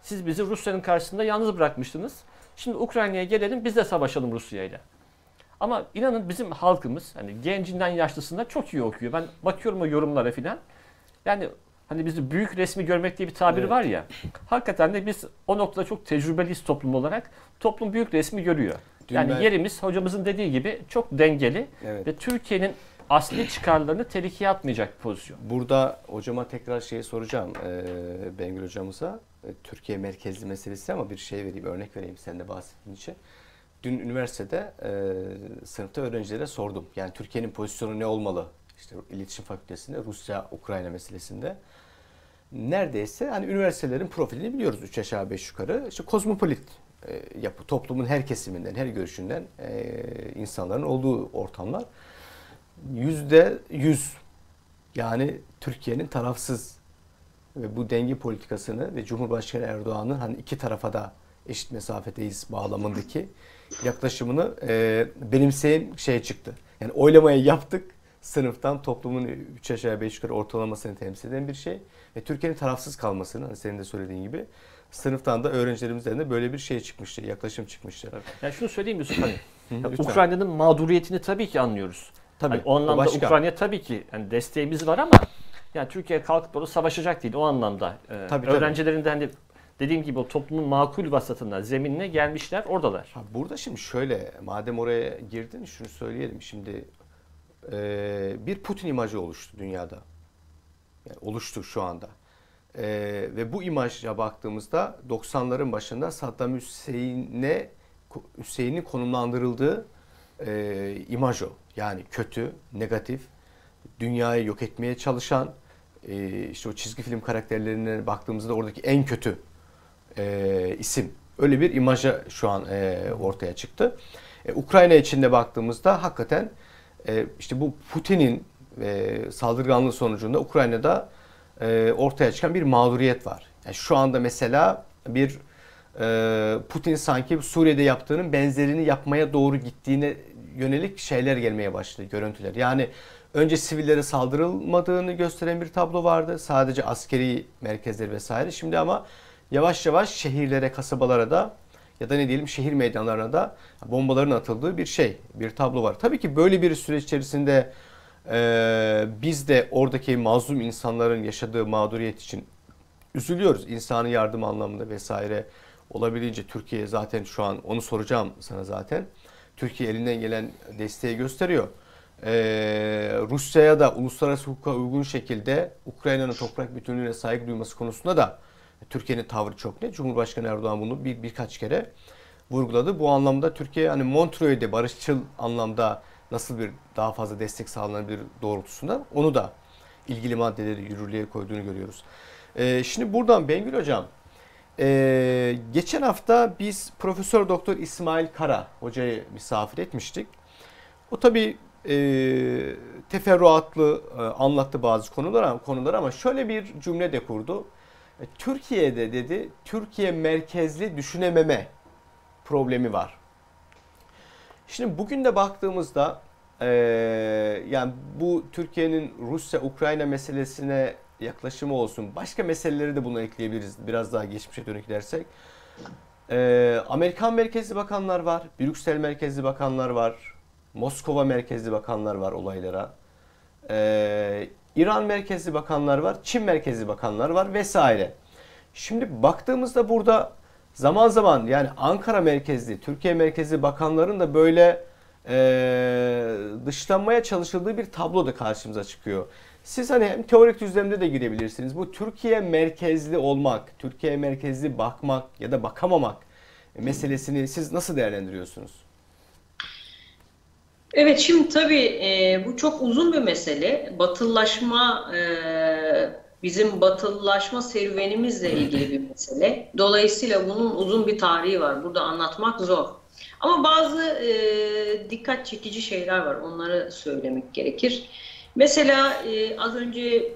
Siz bizi Rusya'nın karşısında yalnız bırakmıştınız. Şimdi Ukrayna'ya gelelim biz de savaşalım Rusya ile. Ama inanın bizim halkımız hani gencinden yaşlısından çok iyi okuyor. Ben bakıyorum o yorumlara filan. Yani hani bizde büyük resmi görmek diye bir tabir Evet. var ya. Hakikaten de biz o noktada çok tecrübeliyiz toplum olarak. Toplum büyük resmi görüyor. Dün yani ben- yerimiz hocamızın dediği gibi çok dengeli Evet. ve Türkiye'nin asli çıkarlarını tehlikeye atmayacak bir pozisyon. Burada hocama tekrar şeyi soracağım. Ee, Bengül hocamıza. Ee, Türkiye merkezli meselesi ama bir şey vereyim, örnek vereyim sen de bahsettiğin için. Dün üniversitede e, sınıfta öğrencilere sordum. Yani Türkiye'nin pozisyonu ne olmalı? İşte iletişim fakültesinde Rusya-Ukrayna meselesinde. Neredeyse hani üniversitelerin profilini biliyoruz. Üç aşağı beş yukarı. İşte kozmopolit e, yapı. Toplumun her kesiminden, her görüşünden e, insanların olduğu ortamlar. Yüzde yüz yani Türkiye'nin tarafsız ve bu denge politikasını ve Cumhurbaşkanı Erdoğan'ın hani iki tarafa da eşit mesafedeyiz bağlamındaki yaklaşımını e, benimseyen şey çıktı. Yani oylamayı yaptık. Sınıftan toplumun 3 aşağı 5 yukarı ortalamasını temsil eden bir şey. Ve Türkiye'nin tarafsız kalmasını hani senin de söylediğin gibi sınıftan da öğrencilerimizden de böyle bir şey çıkmıştı, yaklaşım çıkmıştı. Yani şunu söyleyeyim Yusuf hani. Ukrayna'nın mağduriyetini tabii ki anlıyoruz. Tabii, Hani o anlamda başka. Ukrayna tabii ki yani desteğimiz var ama yani Türkiye kalkıp orada savaşacak değil o anlamda. Ee, Tabii, tabii. öğrencilerin de hani dediğim gibi o toplumun makul vasatına, zeminine gelmişler, oradalar. Ha, burada şimdi şöyle, madem oraya girdin şunu söyleyelim. Şimdi e, bir Putin imajı oluştu dünyada. Yani oluştu şu anda. E, ve bu imaja baktığımızda 90'ların başında Saddam Hüseyin'e Hüseyin'in konumlandırıldığı e, imaj o. Yani kötü, negatif, dünyayı yok etmeye çalışan, e, işte o çizgi film karakterlerine baktığımızda oradaki en kötü e, isim. Öyle bir imaja şu an e, ortaya çıktı. E, Ukrayna içinde baktığımızda hakikaten e, işte bu Putin'in e, saldırganlığı sonucunda Ukrayna'da e, ortaya çıkan bir mağduriyet var. Yani şu anda mesela bir e, Putin sanki Suriye'de yaptığının benzerini yapmaya doğru gittiğine yönelik şeyler gelmeye başladı, görüntüler. Yani önce sivillere saldırılmadığını gösteren bir tablo vardı. Sadece askeri merkezler vesaire. Şimdi ama yavaş yavaş şehirlere, kasabalara da ya da ne diyelim şehir meydanlarına da bombaların atıldığı bir şey, bir tablo var. Tabii ki böyle bir süreç içerisinde e, biz de oradaki mazlum insanların yaşadığı mağduriyet için üzülüyoruz. İnsanı yardım anlamında vesaire olabildiğince Türkiye zaten şu an onu soracağım sana zaten. Türkiye elinden gelen desteği gösteriyor. Ee, Rusya'ya da uluslararası hukuka uygun şekilde Ukrayna'nın toprak bütünlüğüne saygı duyması konusunda da Türkiye'nin tavrı çok net. Cumhurbaşkanı Erdoğan bunu bir birkaç kere vurguladı. Bu anlamda Türkiye hani Montreux'de barışçıl anlamda nasıl bir daha fazla destek sağlanabilir doğrultusunda onu da ilgili maddeleri yürürlüğe koyduğunu görüyoruz. Ee, şimdi buradan Bengül Hocam ee, geçen hafta biz Profesör Doktor İsmail Kara hocayı misafir etmiştik. O tabi e, teferruatlı e, anlattı bazı konular, konular ama şöyle bir cümle de kurdu. E, Türkiye'de dedi Türkiye merkezli düşünememe problemi var. Şimdi bugün de baktığımızda yani bu Türkiye'nin Rusya-Ukrayna meselesine yaklaşımı olsun. Başka meseleleri de buna ekleyebiliriz. Biraz daha geçmişe dönük dersek. Amerikan merkezli bakanlar var. Brüksel merkezli bakanlar var. Moskova merkezli bakanlar var olaylara. İran merkezli bakanlar var. Çin merkezli bakanlar var vesaire. Şimdi baktığımızda burada zaman zaman yani Ankara merkezli, Türkiye merkezli bakanların da böyle e, dışlanmaya çalışıldığı bir tablo da karşımıza çıkıyor. Siz hani hem teorik düzlemde de girebilirsiniz. Bu Türkiye merkezli olmak, Türkiye merkezli bakmak ya da bakamamak meselesini siz nasıl değerlendiriyorsunuz? Evet şimdi tabii e, bu çok uzun bir mesele. Batıllaşma e, bizim batıllaşma serüvenimizle ilgili bir mesele. Dolayısıyla bunun uzun bir tarihi var. Burada anlatmak zor. Ama bazı e, dikkat çekici şeyler var. Onları söylemek gerekir. Mesela e, az önce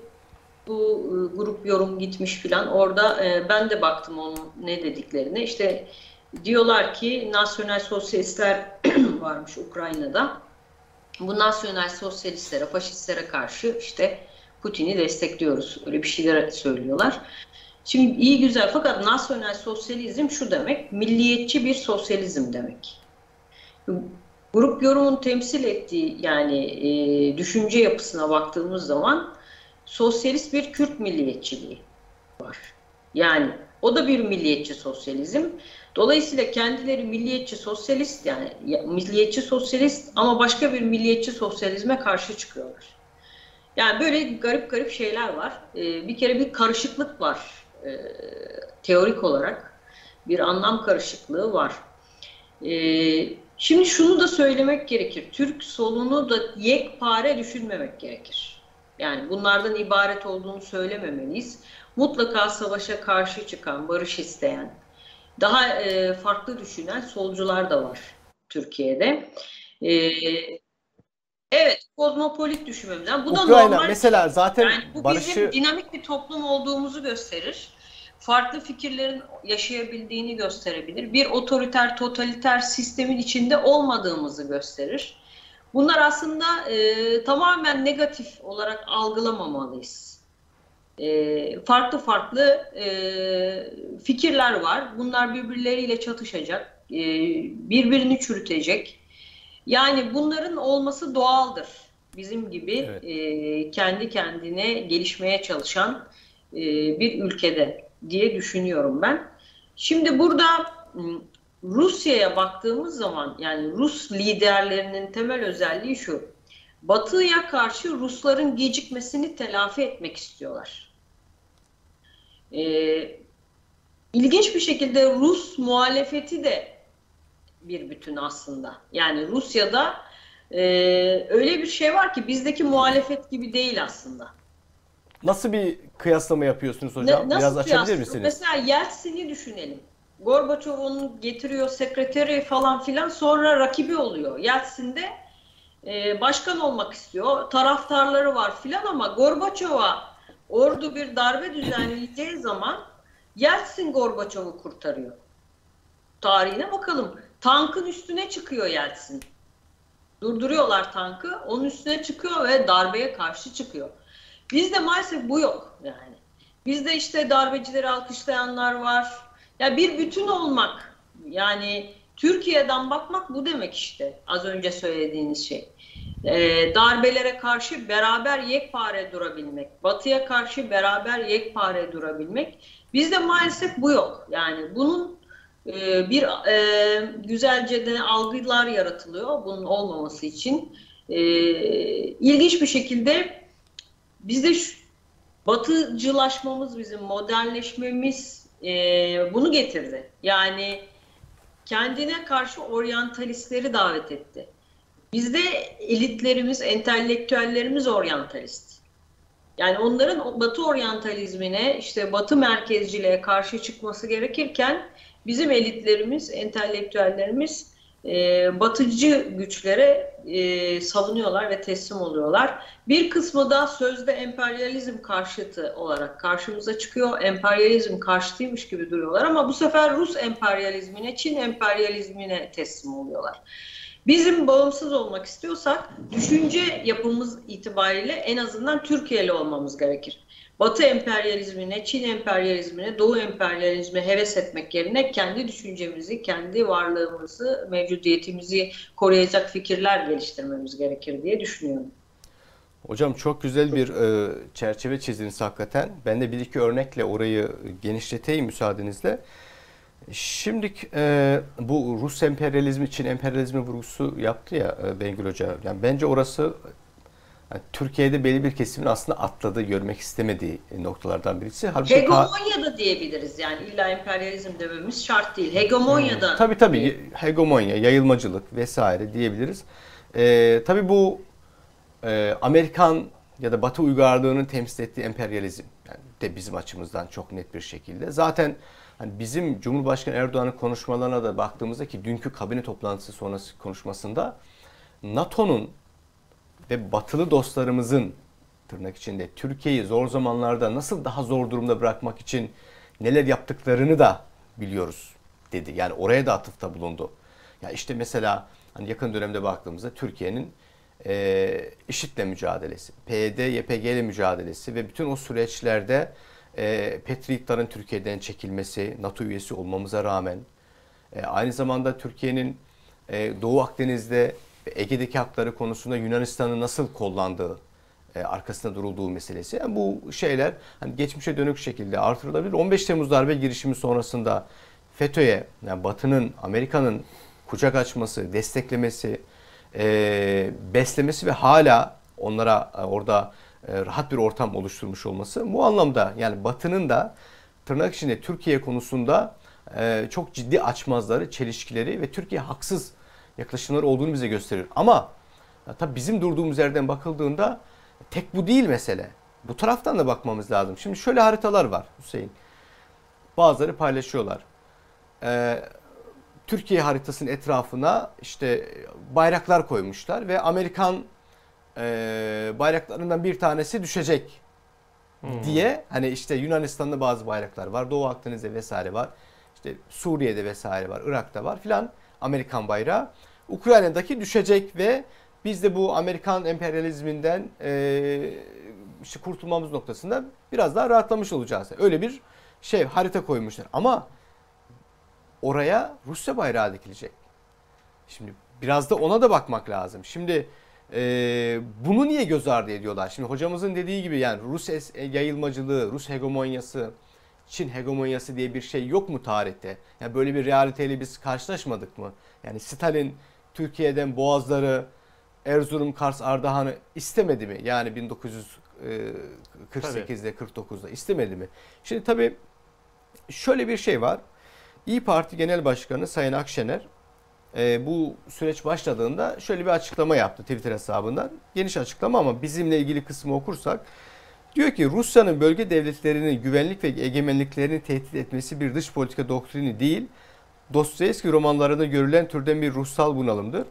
bu e, grup yorum gitmiş filan orada e, ben de baktım onun ne dediklerine. İşte diyorlar ki nasyonel sosyalistler varmış Ukrayna'da. Bu nasyonel sosyalistlere, faşistlere karşı işte Putin'i destekliyoruz. Öyle bir şeyler söylüyorlar. Şimdi iyi güzel fakat nasyonel sosyalizm şu demek, milliyetçi bir sosyalizm demek grup yorumun temsil ettiği yani e, düşünce yapısına baktığımız zaman sosyalist bir Kürt milliyetçiliği var. Yani o da bir milliyetçi sosyalizm. Dolayısıyla kendileri milliyetçi sosyalist yani milliyetçi sosyalist ama başka bir milliyetçi sosyalizme karşı çıkıyorlar. Yani böyle garip garip şeyler var. Ee, bir kere bir karışıklık var ee, teorik olarak. Bir anlam karışıklığı var. Ee, Şimdi şunu da söylemek gerekir. Türk solunu da yekpare düşünmemek gerekir. Yani bunlardan ibaret olduğunu söylememeliyiz. Mutlaka savaşa karşı çıkan, barış isteyen, daha e, farklı düşünen solcular da var Türkiye'de. E, evet, kozmopolit düşünmemiz. Yani bu Ukrayna, da normal. mesela zaten yani bu barışı... bizim dinamik bir toplum olduğumuzu gösterir farklı fikirlerin yaşayabildiğini gösterebilir. Bir otoriter, totaliter sistemin içinde olmadığımızı gösterir. Bunlar aslında e, tamamen negatif olarak algılamamalıyız. E, farklı farklı e, fikirler var. Bunlar birbirleriyle çatışacak, e, birbirini çürütecek. Yani bunların olması doğaldır. Bizim gibi evet. e, kendi kendine gelişmeye çalışan e, bir ülkede diye düşünüyorum ben. Şimdi burada ım, Rusya'ya baktığımız zaman yani Rus liderlerinin temel özelliği şu. Batı'ya karşı Rusların gecikmesini telafi etmek istiyorlar. Ee, ilginç bir şekilde Rus muhalefeti de bir bütün aslında. Yani Rusya'da e, öyle bir şey var ki bizdeki muhalefet gibi değil aslında. Nasıl bir kıyaslama yapıyorsunuz hocam? Ne- Biraz açabilir misiniz? Mesela Yeltsin'i düşünelim. Gorbaçov onu getiriyor sekreteri falan filan sonra rakibi oluyor. Yeltsin de e, başkan olmak istiyor. Taraftarları var filan ama Gorbaçov'a ordu bir darbe düzenleyeceği zaman Yeltsin Gorbaçov'u kurtarıyor. Tarihine bakalım. Tankın üstüne çıkıyor Yeltsin. Durduruyorlar tankı. Onun üstüne çıkıyor ve darbeye karşı çıkıyor. Bizde maalesef bu yok yani. Bizde işte darbecileri alkışlayanlar var. Ya bir bütün olmak yani Türkiye'den bakmak bu demek işte az önce söylediğiniz şey. Ee, darbelere karşı beraber yekpare durabilmek, batıya karşı beraber yekpare durabilmek. Bizde maalesef bu yok. Yani bunun e, bir e, güzelce de algılar yaratılıyor bunun olmaması için. E, ilginç bir şekilde bizde şu, batıcılaşmamız, bizim modernleşmemiz e, bunu getirdi. Yani kendine karşı oryantalistleri davet etti. Bizde elitlerimiz, entelektüellerimiz oryantalist. Yani onların batı oryantalizmine, işte batı merkezciliğe karşı çıkması gerekirken bizim elitlerimiz, entelektüellerimiz e, batıcı güçlere e, savunuyorlar ve teslim oluyorlar. Bir kısmı da sözde emperyalizm karşıtı olarak karşımıza çıkıyor. Emperyalizm karşıtıymış gibi duruyorlar ama bu sefer Rus emperyalizmine, Çin emperyalizmine teslim oluyorlar. Bizim bağımsız olmak istiyorsak düşünce yapımız itibariyle en azından Türkiye'li olmamız gerekir. Batı emperyalizmine, Çin emperyalizmine, Doğu emperyalizmine heves etmek yerine kendi düşüncemizi, kendi varlığımızı, mevcudiyetimizi koruyacak fikirler geliştirmemiz gerekir diye düşünüyorum. Hocam çok güzel bir e, çerçeve çizdiniz hakikaten. Ben de bir iki örnekle orayı genişleteyim müsaadenizle. Şimdi e, bu Rus emperyalizmi, Çin emperyalizmi vurgusu yaptı ya e, Bengül Hoca. Yani bence orası yani Türkiye'de belli bir kesimin aslında atladığı, görmek istemediği noktalardan birisi. Halbuki ka- Hegemonya da diyebiliriz yani illa emperyalizm dememiz şart değil. Hegemonya da. Tabii tabii hegemonya, yayılmacılık vesaire diyebiliriz. Ee, tabii bu e, Amerikan ya da Batı uygarlığının temsil ettiği emperyalizm yani de bizim açımızdan çok net bir şekilde. Zaten hani bizim Cumhurbaşkanı Erdoğan'ın konuşmalarına da baktığımızda ki dünkü kabine toplantısı sonrası konuşmasında NATO'nun ve batılı dostlarımızın tırnak içinde Türkiye'yi zor zamanlarda nasıl daha zor durumda bırakmak için neler yaptıklarını da biliyoruz dedi. Yani oraya da atıfta bulundu. Ya işte mesela hani yakın dönemde baktığımızda Türkiye'nin e, IŞİD'le mücadelesi, PYD, YPG ile mücadelesi ve bütün o süreçlerde e, Patriotların Türkiye'den çekilmesi, NATO üyesi olmamıza rağmen e, aynı zamanda Türkiye'nin e, Doğu Akdeniz'de Ege'deki hakları konusunda Yunanistan'ın nasıl kollandığı, e, arkasında durulduğu meselesi. Yani bu şeyler hani geçmişe dönük şekilde artırılabilir. 15 Temmuz darbe girişimi sonrasında FETÖ'ye, yani Batı'nın, Amerika'nın kucak açması, desteklemesi, e, beslemesi ve hala onlara e, orada rahat bir ortam oluşturmuş olması bu anlamda yani Batı'nın da tırnak içinde Türkiye konusunda çok ciddi açmazları, çelişkileri ve Türkiye haksız yaklaşımları olduğunu bize gösterir. Ama tabii bizim durduğumuz yerden bakıldığında tek bu değil mesele. Bu taraftan da bakmamız lazım. Şimdi şöyle haritalar var Hüseyin. Bazıları paylaşıyorlar. Ee, Türkiye haritasının etrafına işte bayraklar koymuşlar ve Amerikan e, bayraklarından bir tanesi düşecek diye hani işte Yunanistan'da bazı bayraklar var, Doğu Akdeniz'de vesaire var. İşte Suriye'de vesaire var, Irak'ta var filan Amerikan bayrağı. Ukrayna'daki düşecek ve biz de bu Amerikan emperyalizminden e, işte kurtulmamız noktasında biraz daha rahatlamış olacağız. Öyle bir şey harita koymuşlar. Ama oraya Rusya bayrağı dikilecek. Şimdi biraz da ona da bakmak lazım. Şimdi e, bunu niye göz ardı ediyorlar? Şimdi hocamızın dediği gibi yani Rus es- yayılmacılığı, Rus hegemonyası, Çin hegemonyası diye bir şey yok mu tarihte? Yani böyle bir realiteyle biz karşılaşmadık mı? Yani Stalin Türkiye'den Boğazları, Erzurum, Kars, Ardahan'ı istemedi mi? Yani 1948'de, 49'da istemedi mi? Şimdi tabii şöyle bir şey var. İyi Parti Genel Başkanı Sayın Akşener e, bu süreç başladığında şöyle bir açıklama yaptı Twitter hesabından. Geniş açıklama ama bizimle ilgili kısmı okursak diyor ki Rusya'nın bölge devletlerinin güvenlik ve egemenliklerini tehdit etmesi bir dış politika doktrini değil, Dostoyevski romanlarında görülen türden bir ruhsal bunalımdır.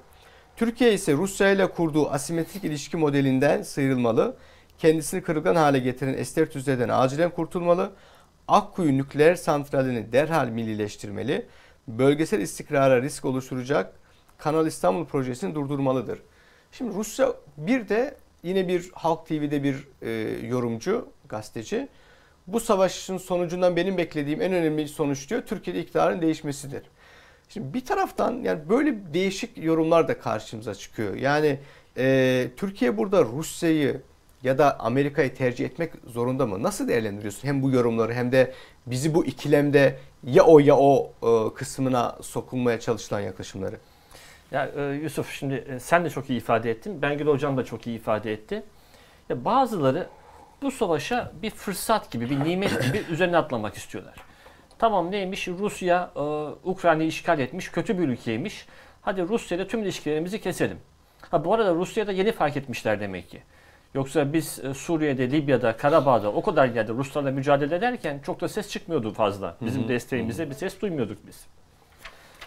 Türkiye ise Rusya ile kurduğu asimetrik ilişki modelinden sıyrılmalı, kendisini kırılgan hale getiren ester tüzlerden acilen kurtulmalı, Akkuyu nükleer santralini derhal millileştirmeli, bölgesel istikrara risk oluşturacak Kanal İstanbul projesini durdurmalıdır. Şimdi Rusya bir de yine bir Halk TV'de bir e, yorumcu, gazeteci bu savaşın sonucundan benim beklediğim en önemli sonuç diyor Türkiye'de iktidarın değişmesidir. Şimdi bir taraftan yani böyle değişik yorumlar da karşımıza çıkıyor. Yani e, Türkiye burada Rusya'yı ya da Amerika'yı tercih etmek zorunda mı? Nasıl değerlendiriyorsun hem bu yorumları hem de bizi bu ikilemde ya o ya o e, kısmına sokulmaya çalışılan yaklaşımları? Ya e, Yusuf şimdi e, sen de çok iyi ifade ettin. Bengül Hocam da çok iyi ifade etti. Ya bazıları bu savaşa bir fırsat gibi, bir nimet gibi üzerine atlamak istiyorlar. Tamam neymiş? Rusya e, Ukrayna'yı işgal etmiş, kötü bir ülkeymiş. Hadi Rusya ile tüm ilişkilerimizi keselim. Ha bu arada Rusya'da yeni fark etmişler demek ki. Yoksa biz e, Suriye'de, Libya'da, Karabağ'da o kadar yerde Ruslarla mücadele ederken çok da ses çıkmıyordu fazla. Bizim Hı hı. desteğimizde bir ses duymuyorduk biz.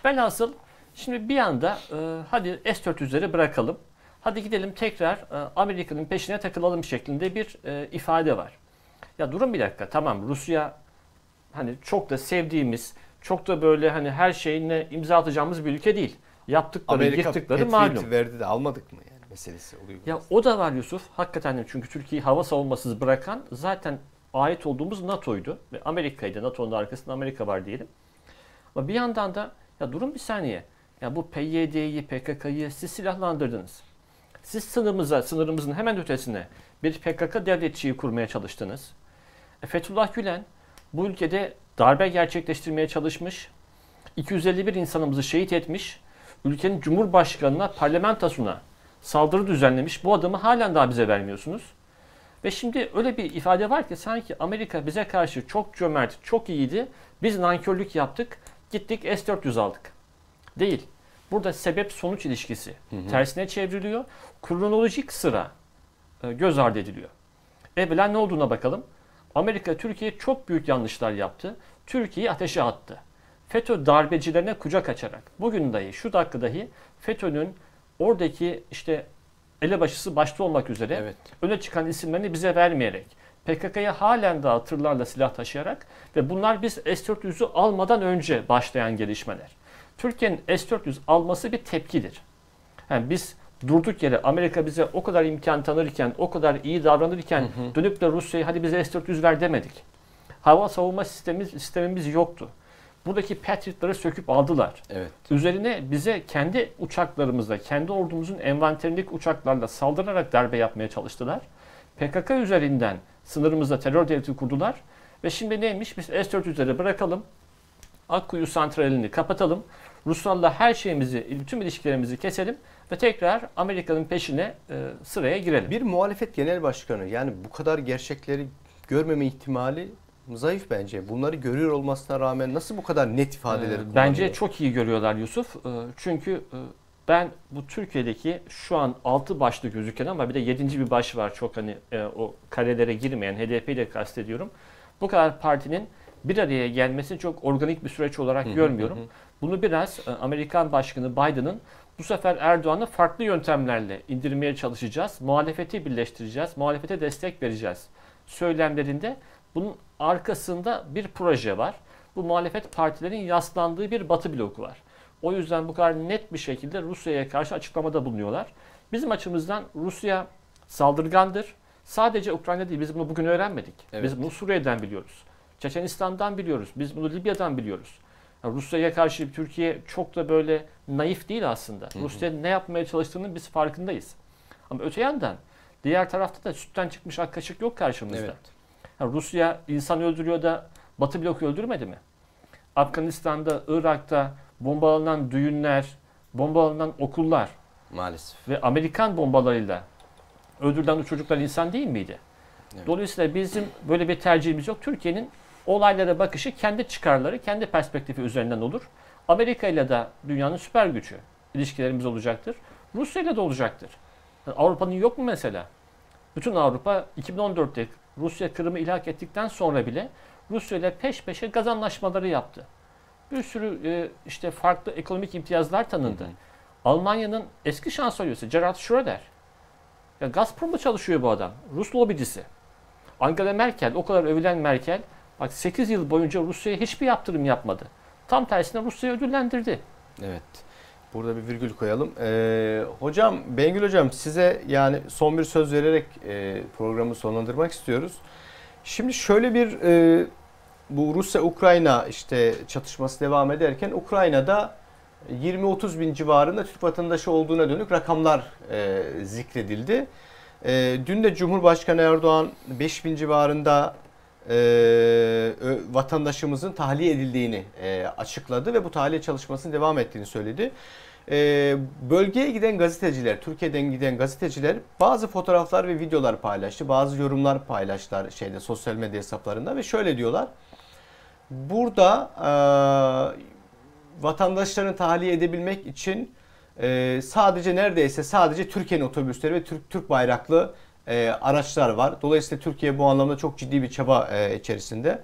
Velhasıl şimdi bir anda e, hadi S-400'leri bırakalım. Hadi gidelim tekrar e, Amerika'nın peşine takılalım şeklinde bir e, ifade var. Ya durun bir dakika tamam Rusya hani çok da sevdiğimiz, çok da böyle hani her şeyine imza atacağımız bir ülke değil. Yaptıkları, Amerika yırttıkları malum. verdi de almadık mı yani meselesi oluyor. Ya o da var Yusuf. Hakikaten çünkü Türkiye'yi hava savunmasız bırakan zaten ait olduğumuz NATO'ydu. Ve Amerika'ydı. NATO'nun arkasında Amerika var diyelim. Ama bir yandan da ya durun bir saniye. Ya bu PYD'yi, PKK'yı siz silahlandırdınız. Siz sınırımıza, sınırımızın hemen ötesine bir PKK devletçiyi kurmaya çalıştınız. E, Fethullah Gülen bu ülkede darbe gerçekleştirmeye çalışmış. 251 insanımızı şehit etmiş. Ülkenin cumhurbaşkanına, parlamentosuna saldırı düzenlemiş. Bu adamı halen daha bize vermiyorsunuz. Ve şimdi öyle bir ifade var ki sanki Amerika bize karşı çok cömert, çok iyiydi. Biz nankörlük yaptık. Gittik S-400 aldık. Değil. Burada sebep sonuç ilişkisi tersine çevriliyor. Kronolojik sıra e, göz ardı ediliyor. Evvela ne olduğuna bakalım. Amerika Türkiye çok büyük yanlışlar yaptı. Türkiye'yi ateşe attı. FETÖ darbecilerine kucak açarak bugün dahi şu dakika dahi FETÖ'nün oradaki işte elebaşısı başta olmak üzere Evet. öne çıkan isimlerini bize vermeyerek PKK'ya halen daha tırlarla silah taşıyarak ve bunlar biz S-400'ü almadan önce başlayan gelişmeler. Türkiye'nin S-400 alması bir tepkidir. Yani biz durduk yere Amerika bize o kadar imkan tanırken, o kadar iyi davranırken dönüp de Rusya'ya hadi bize S-400 ver demedik. Hava savunma sistemimiz, sistemimiz yoktu. Buradaki Patriot'ları söküp aldılar. Evet. Üzerine bize kendi uçaklarımızla, kendi ordumuzun envanterindeki uçaklarla saldırarak darbe yapmaya çalıştılar. PKK üzerinden sınırımızda terör devleti kurdular. Ve şimdi neymiş? Biz S-400'leri bırakalım. Akkuyu santralini kapatalım. Ruslarla her şeyimizi, bütün ilişkilerimizi keselim ve tekrar Amerika'nın peşine e, sıraya girelim. Bir muhalefet genel başkanı yani bu kadar gerçekleri görmeme ihtimali zayıf bence. Bunları görüyor olmasına rağmen nasıl bu kadar net ifadeleri Ee, kullanıyor? Bence çok iyi görüyorlar Yusuf. Ee, Çünkü e, ben bu Türkiye'deki şu an altı başlı gözüken ama bir de yedinci bir baş var çok hani e, o karelere girmeyen HDP'yi de kastediyorum. Bu kadar partinin bir araya gelmesi çok organik bir süreç olarak Hı hı, görmüyorum. hı hı. Bunu biraz e, Amerikan Başkanı Biden'ın bu sefer Erdoğan'ı farklı yöntemlerle indirmeye çalışacağız. Muhalefeti birleştireceğiz. Muhalefete destek vereceğiz. Söylemlerinde bunun arkasında bir proje var. Bu muhalefet partilerin yaslandığı bir batı bloku var. O yüzden bu kadar net bir şekilde Rusya'ya karşı açıklamada bulunuyorlar. Bizim açımızdan Rusya saldırgandır. Sadece Ukrayna değil biz bunu bugün öğrenmedik. Evet. Biz bunu Suriye'den biliyoruz. Çeçenistan'dan biliyoruz. Biz bunu Libya'dan biliyoruz. Rusya'ya karşı Türkiye çok da böyle naif değil aslında. Rusya ne yapmaya çalıştığının biz farkındayız. Ama öte yandan diğer tarafta da sütten çıkmış ak kaşık yok karşımızda. Evet. Yani Rusya insan öldürüyor da Batı bloku öldürmedi mi? Afganistan'da, Irak'ta bombalanan düğünler, bombalanan okullar Maalesef. ve Amerikan bombalarıyla öldürülen o çocuklar insan değil miydi? Evet. Dolayısıyla bizim böyle bir tercihimiz yok. Türkiye'nin olaylara bakışı kendi çıkarları, kendi perspektifi üzerinden olur. Amerika ile de dünyanın süper gücü ilişkilerimiz olacaktır. Rusya ile de olacaktır. Yani Avrupa'nın yok mu mesela? Bütün Avrupa 2014'te Rusya Kırım'ı ilhak ettikten sonra bile Rusya ile peş peşe gaz anlaşmaları yaptı. Bir sürü e, işte farklı ekonomik imtiyazlar tanındı. Hı hı. Almanya'nın eski şansölyesi Gerhard Schröder. Ya Gazprom'da çalışıyor bu adam. Rus lobicisi. Angela Merkel, o kadar övülen Merkel, bak 8 yıl boyunca Rusya'ya hiçbir yaptırım yapmadı. Tam tersine Rusya'yı ödüllendirdi. Evet. Burada bir virgül koyalım. Ee, hocam, Bengül hocam size yani son bir söz vererek e, programı sonlandırmak istiyoruz. Şimdi şöyle bir e, bu Rusya-Ukrayna işte çatışması devam ederken Ukrayna'da 20-30 bin civarında Türk vatandaşı olduğuna dönük rakamlar e, zikredildi. E, dün de Cumhurbaşkanı Erdoğan 5 bin civarında e, vatandaşımızın tahliye edildiğini e, açıkladı ve bu tahliye çalışmasının devam ettiğini söyledi. E, bölgeye giden gazeteciler, Türkiye'den giden gazeteciler bazı fotoğraflar ve videolar paylaştı, bazı yorumlar paylaştılar şeyde sosyal medya hesaplarında ve şöyle diyorlar. Burada e, vatandaşlarını tahliye edebilmek için e, sadece neredeyse sadece Türkiye'nin otobüsleri ve Türk Türk bayraklı e, araçlar var. Dolayısıyla Türkiye bu anlamda çok ciddi bir çaba e, içerisinde.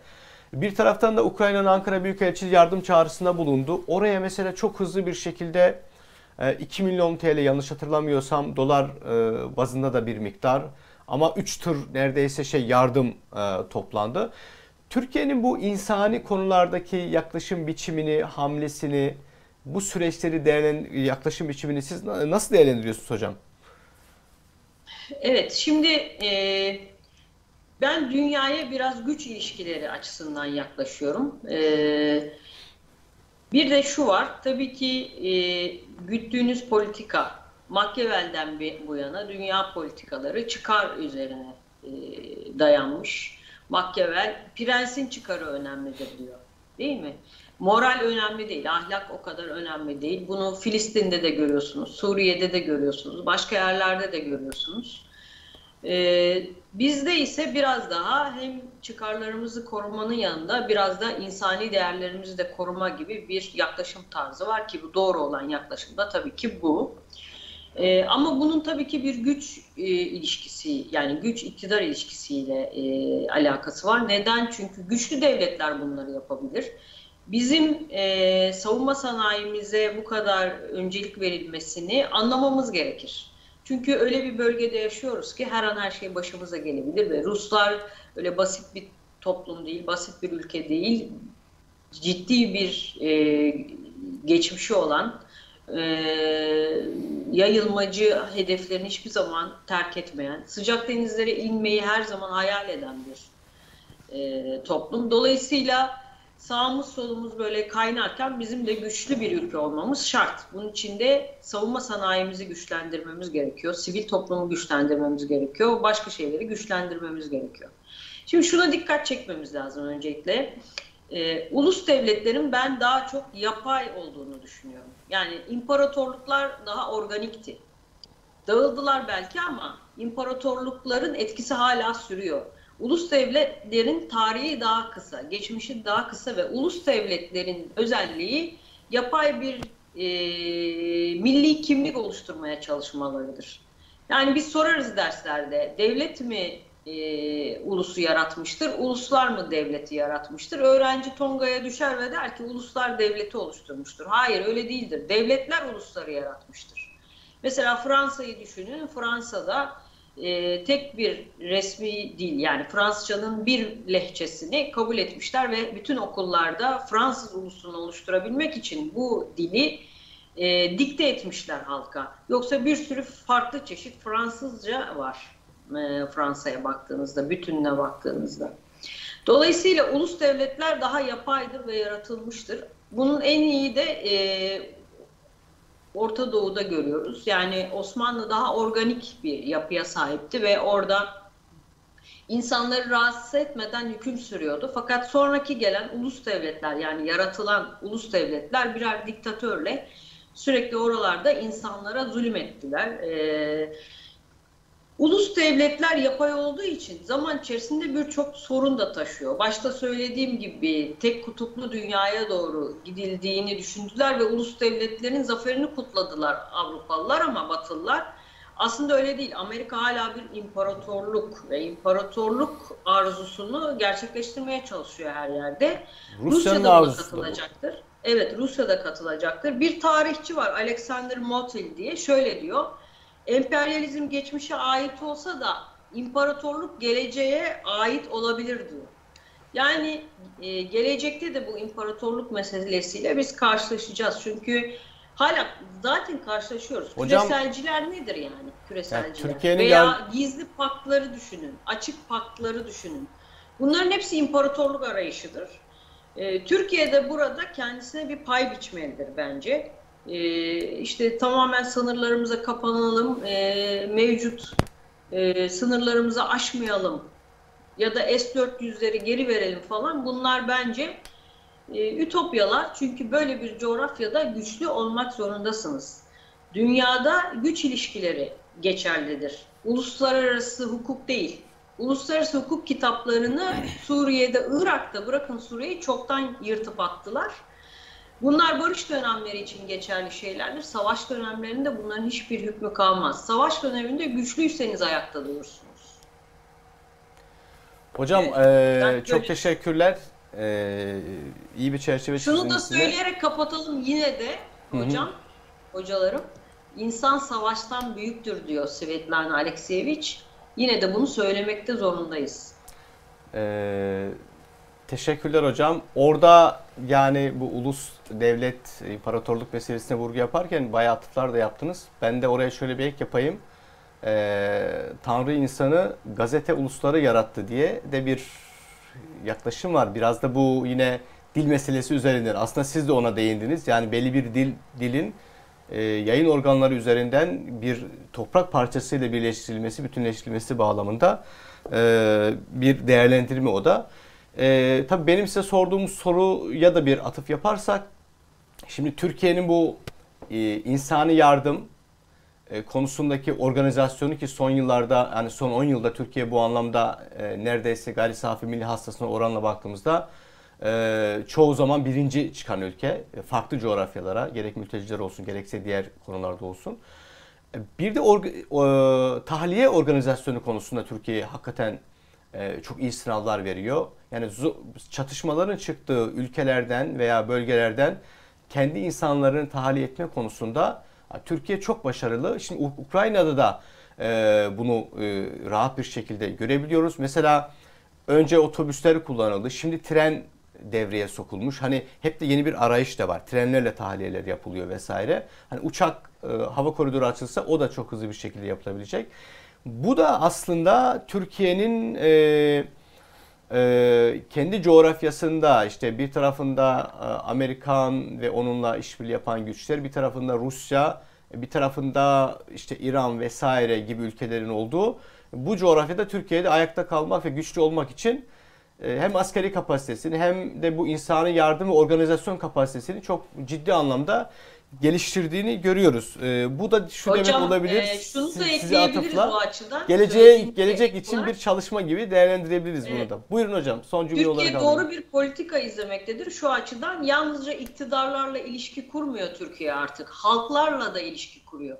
Bir taraftan da Ukrayna'nın Ankara Büyükelçiliği yardım çağrısında bulundu. Oraya mesela çok hızlı bir şekilde e, 2 milyon TL yanlış hatırlamıyorsam dolar e, bazında da bir miktar ama 3 tır neredeyse şey yardım e, toplandı. Türkiye'nin bu insani konulardaki yaklaşım biçimini, hamlesini, bu süreçleri değerlen yaklaşım biçimini siz na- nasıl değerlendiriyorsunuz hocam? Evet, şimdi e, ben dünyaya biraz güç ilişkileri açısından yaklaşıyorum. E, bir de şu var, tabii ki e, güttüğünüz politika, Machiavelli'den bu yana dünya politikaları çıkar üzerine e, dayanmış. Machiavelli, prensin çıkarı önemlidir diyor, değil mi? Moral önemli değil, ahlak o kadar önemli değil. Bunu Filistin'de de görüyorsunuz, Suriye'de de görüyorsunuz, başka yerlerde de görüyorsunuz. Ee, bizde ise biraz daha hem çıkarlarımızı korumanın yanında biraz da insani değerlerimizi de koruma gibi bir yaklaşım tarzı var ki bu doğru olan yaklaşım da tabii ki bu. Ee, ama bunun tabii ki bir güç e, ilişkisi yani güç iktidar ilişkisiyle e, alakası var. Neden? Çünkü güçlü devletler bunları yapabilir. Bizim e, savunma sanayimize bu kadar öncelik verilmesini anlamamız gerekir. Çünkü öyle bir bölgede yaşıyoruz ki her an her şey başımıza gelebilir ve Ruslar öyle basit bir toplum değil, basit bir ülke değil, ciddi bir e, geçmişi olan, e, yayılmacı hedeflerini hiçbir zaman terk etmeyen, sıcak denizlere inmeyi her zaman hayal eden bir e, toplum. Dolayısıyla sağımız solumuz böyle kaynarken bizim de güçlü bir ülke olmamız şart. Bunun için de savunma sanayimizi güçlendirmemiz gerekiyor. Sivil toplumu güçlendirmemiz gerekiyor. Başka şeyleri güçlendirmemiz gerekiyor. Şimdi şuna dikkat çekmemiz lazım öncelikle. Ee, ulus devletlerin ben daha çok yapay olduğunu düşünüyorum. Yani imparatorluklar daha organikti. Dağıldılar belki ama imparatorlukların etkisi hala sürüyor. Ulus devletlerin tarihi daha kısa, geçmişi daha kısa ve ulus devletlerin özelliği yapay bir e, milli kimlik oluşturmaya çalışmalarıdır. Yani biz sorarız derslerde, devlet mi e, ulusu yaratmıştır, uluslar mı devleti yaratmıştır? Öğrenci Tonga'ya düşer ve der ki uluslar devleti oluşturmuştur. Hayır öyle değildir. Devletler ulusları yaratmıştır. Mesela Fransa'yı düşünün. Fransa'da e, tek bir resmi dil yani Fransızcanın bir lehçesini kabul etmişler ve bütün okullarda Fransız ulusunu oluşturabilmek için bu dili e, dikte etmişler halka. Yoksa bir sürü farklı çeşit Fransızca var e, Fransa'ya baktığınızda, bütününe baktığınızda. Dolayısıyla ulus devletler daha yapaydır ve yaratılmıştır. Bunun en iyi de e, Orta Doğu'da görüyoruz. Yani Osmanlı daha organik bir yapıya sahipti ve orada insanları rahatsız etmeden hüküm sürüyordu. Fakat sonraki gelen ulus devletler yani yaratılan ulus devletler birer diktatörle sürekli oralarda insanlara zulüm ettiler. Ee, ulus devletler yapay olduğu için zaman içerisinde birçok sorun da taşıyor. Başta söylediğim gibi tek kutuplu dünyaya doğru gidildiğini düşündüler ve ulus devletlerin zaferini kutladılar Avrupalılar ama Batılılar aslında öyle değil. Amerika hala bir imparatorluk ve imparatorluk arzusunu gerçekleştirmeye çalışıyor her yerde. Rusya'nın Rusya da buna arzusu da bu. katılacaktır. Evet Rusya da katılacaktır. Bir tarihçi var Alexander Motil diye şöyle diyor. Emperyalizm geçmişe ait olsa da imparatorluk geleceğe ait olabilir diyor. Yani e, gelecekte de bu imparatorluk meselesiyle biz karşılaşacağız. Çünkü hala zaten karşılaşıyoruz. Hocam- Küreselciler nedir yani küreselciler? Türkiye'nin Veya yan- gizli paktları düşünün, açık paktları düşünün. Bunların hepsi imparatorluk arayışıdır. E, Türkiye'de burada kendisine bir pay biçmelidir bence. E, işte tamamen sınırlarımıza kapanalım, e, mevcut e, sınırlarımızı aşmayalım ya da S-400'leri geri verelim falan bunlar bence e, ütopyalar. Çünkü böyle bir coğrafyada güçlü olmak zorundasınız. Dünyada güç ilişkileri geçerlidir. Uluslararası hukuk değil. Uluslararası hukuk kitaplarını Suriye'de, Irak'ta bırakın Suriye'yi çoktan yırtıp attılar. Bunlar barış dönemleri için geçerli şeylerdir. Savaş dönemlerinde bunların hiçbir hükmü kalmaz. Savaş döneminde güçlüyseniz ayakta durursunuz. Hocam Evet, ben çok böyle- teşekkürler. Eee iyi bir çerçeve Şunu da size. söyleyerek kapatalım yine de hocam, hocalarım. İnsan savaştan büyüktür diyor Svetlana Alekseyevich. Yine de bunu söylemekte zorundayız. Ee, teşekkürler hocam. Orada yani bu ulus devlet imparatorluk meselesine vurgu yaparken bayağı atıflar da yaptınız. Ben de oraya şöyle bir ek yapayım. Ee, Tanrı insanı gazete ulusları yarattı diye de bir yaklaşım var. Biraz da bu yine dil meselesi üzerinden. Aslında siz de ona değindiniz. Yani belli bir dil dilin e, yayın organları üzerinden bir toprak parçasıyla birleştirilmesi, bütünleştirilmesi bağlamında e, bir değerlendirme o da. E, tabii benim size sorduğum soruya da bir atıf yaparsak, şimdi Türkiye'nin bu e, insani yardım e, konusundaki organizasyonu ki son yıllarda yani son 10 yılda Türkiye bu anlamda e, neredeyse gayri safi milli hastasına oranla baktığımızda e, çoğu zaman birinci çıkan ülke E, farklı coğrafyalara gerek mülteciler olsun gerekse diğer konularda olsun. E, Bir de org- o, tahliye organizasyonu konusunda Türkiye hakikaten e, çok iyi sınavlar veriyor. Yani çatışmaların çıktığı ülkelerden veya bölgelerden kendi insanlarını tahliye etme konusunda Türkiye çok başarılı. Şimdi Uk- Ukrayna'da da e, bunu e, rahat bir şekilde görebiliyoruz. Mesela önce otobüsler kullanıldı. Şimdi tren devreye sokulmuş. Hani hep de yeni bir arayış da var. Trenlerle tahliyeler yapılıyor vesaire. Hani uçak e, hava koridoru açılsa o da çok hızlı bir şekilde yapılabilecek. Bu da aslında Türkiye'nin e, e, kendi coğrafyasında işte bir tarafında e, Amerikan ve onunla işbirliği yapan güçler, bir tarafında Rusya, bir tarafında işte İran vesaire gibi ülkelerin olduğu bu coğrafyada Türkiye'de ayakta kalmak ve güçlü olmak için e, hem askeri kapasitesini hem de bu insani yardım ve organizasyon kapasitesini çok ciddi anlamda geliştirdiğini görüyoruz. E, bu da şu demek olabilir. e, şunu da siz- ekleyebiliriz bu açıdan. Geleceğe gelecek ek için olarak. bir çalışma gibi değerlendirebiliriz bunu Evet. da. Buyurun hocam. Son cümle olarak Türkiye doğru bir politika izlemektedir. Şu açıdan yalnızca iktidarlarla ilişki kurmuyor Türkiye artık. Halklarla da ilişki kuruyor.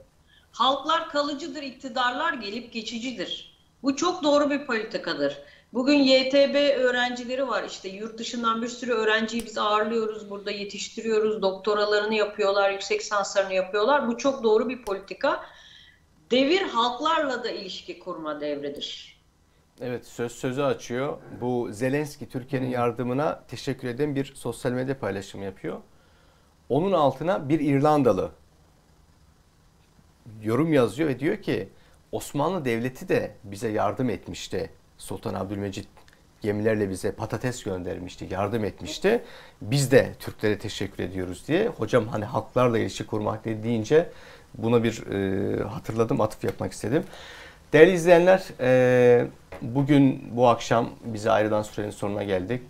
Halklar kalıcıdır, iktidarlar gelip geçicidir. Bu çok doğru bir politikadır. Bugün YTB öğrencileri var. İşte yurt dışından bir sürü öğrenciyi biz ağırlıyoruz, burada yetiştiriyoruz, doktoralarını yapıyorlar, yüksek lisanslarını yapıyorlar. Bu çok doğru bir politika. Devir halklarla da ilişki kurma devridir. Evet söz sözü açıyor. Bu Zelenski Türkiye'nin yardımına teşekkür eden bir sosyal medya paylaşımı yapıyor. Onun altına bir İrlandalı yorum yazıyor ve diyor ki Osmanlı Devleti de bize yardım etmişti. Sultan Abdülmecit gemilerle bize patates göndermişti, yardım etmişti. Biz de Türklere teşekkür ediyoruz diye. Hocam hani halklarla ilişki kurmak deyince buna bir e, hatırladım, atıf yapmak istedim. Değerli izleyenler, e, bugün bu akşam bize ayrılan sürenin sonuna geldik.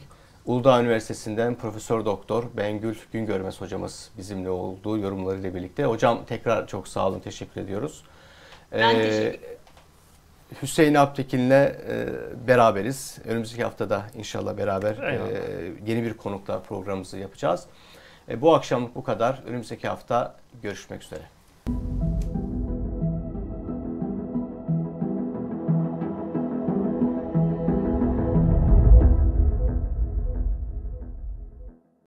Uludağ Üniversitesi'nden Profesör Doktor Bengül Güngörmez hocamız bizimle olduğu yorumlarıyla birlikte. Hocam tekrar çok sağ olun, teşekkür ediyoruz. Ben Ee, teşekkür Hüseyin Aptekin'le e, beraberiz. Önümüzdeki haftada inşallah beraber e, Eyvallah. yeni bir konuklar programımızı yapacağız. E, bu akşam bu kadar. Önümüzdeki hafta görüşmek üzere.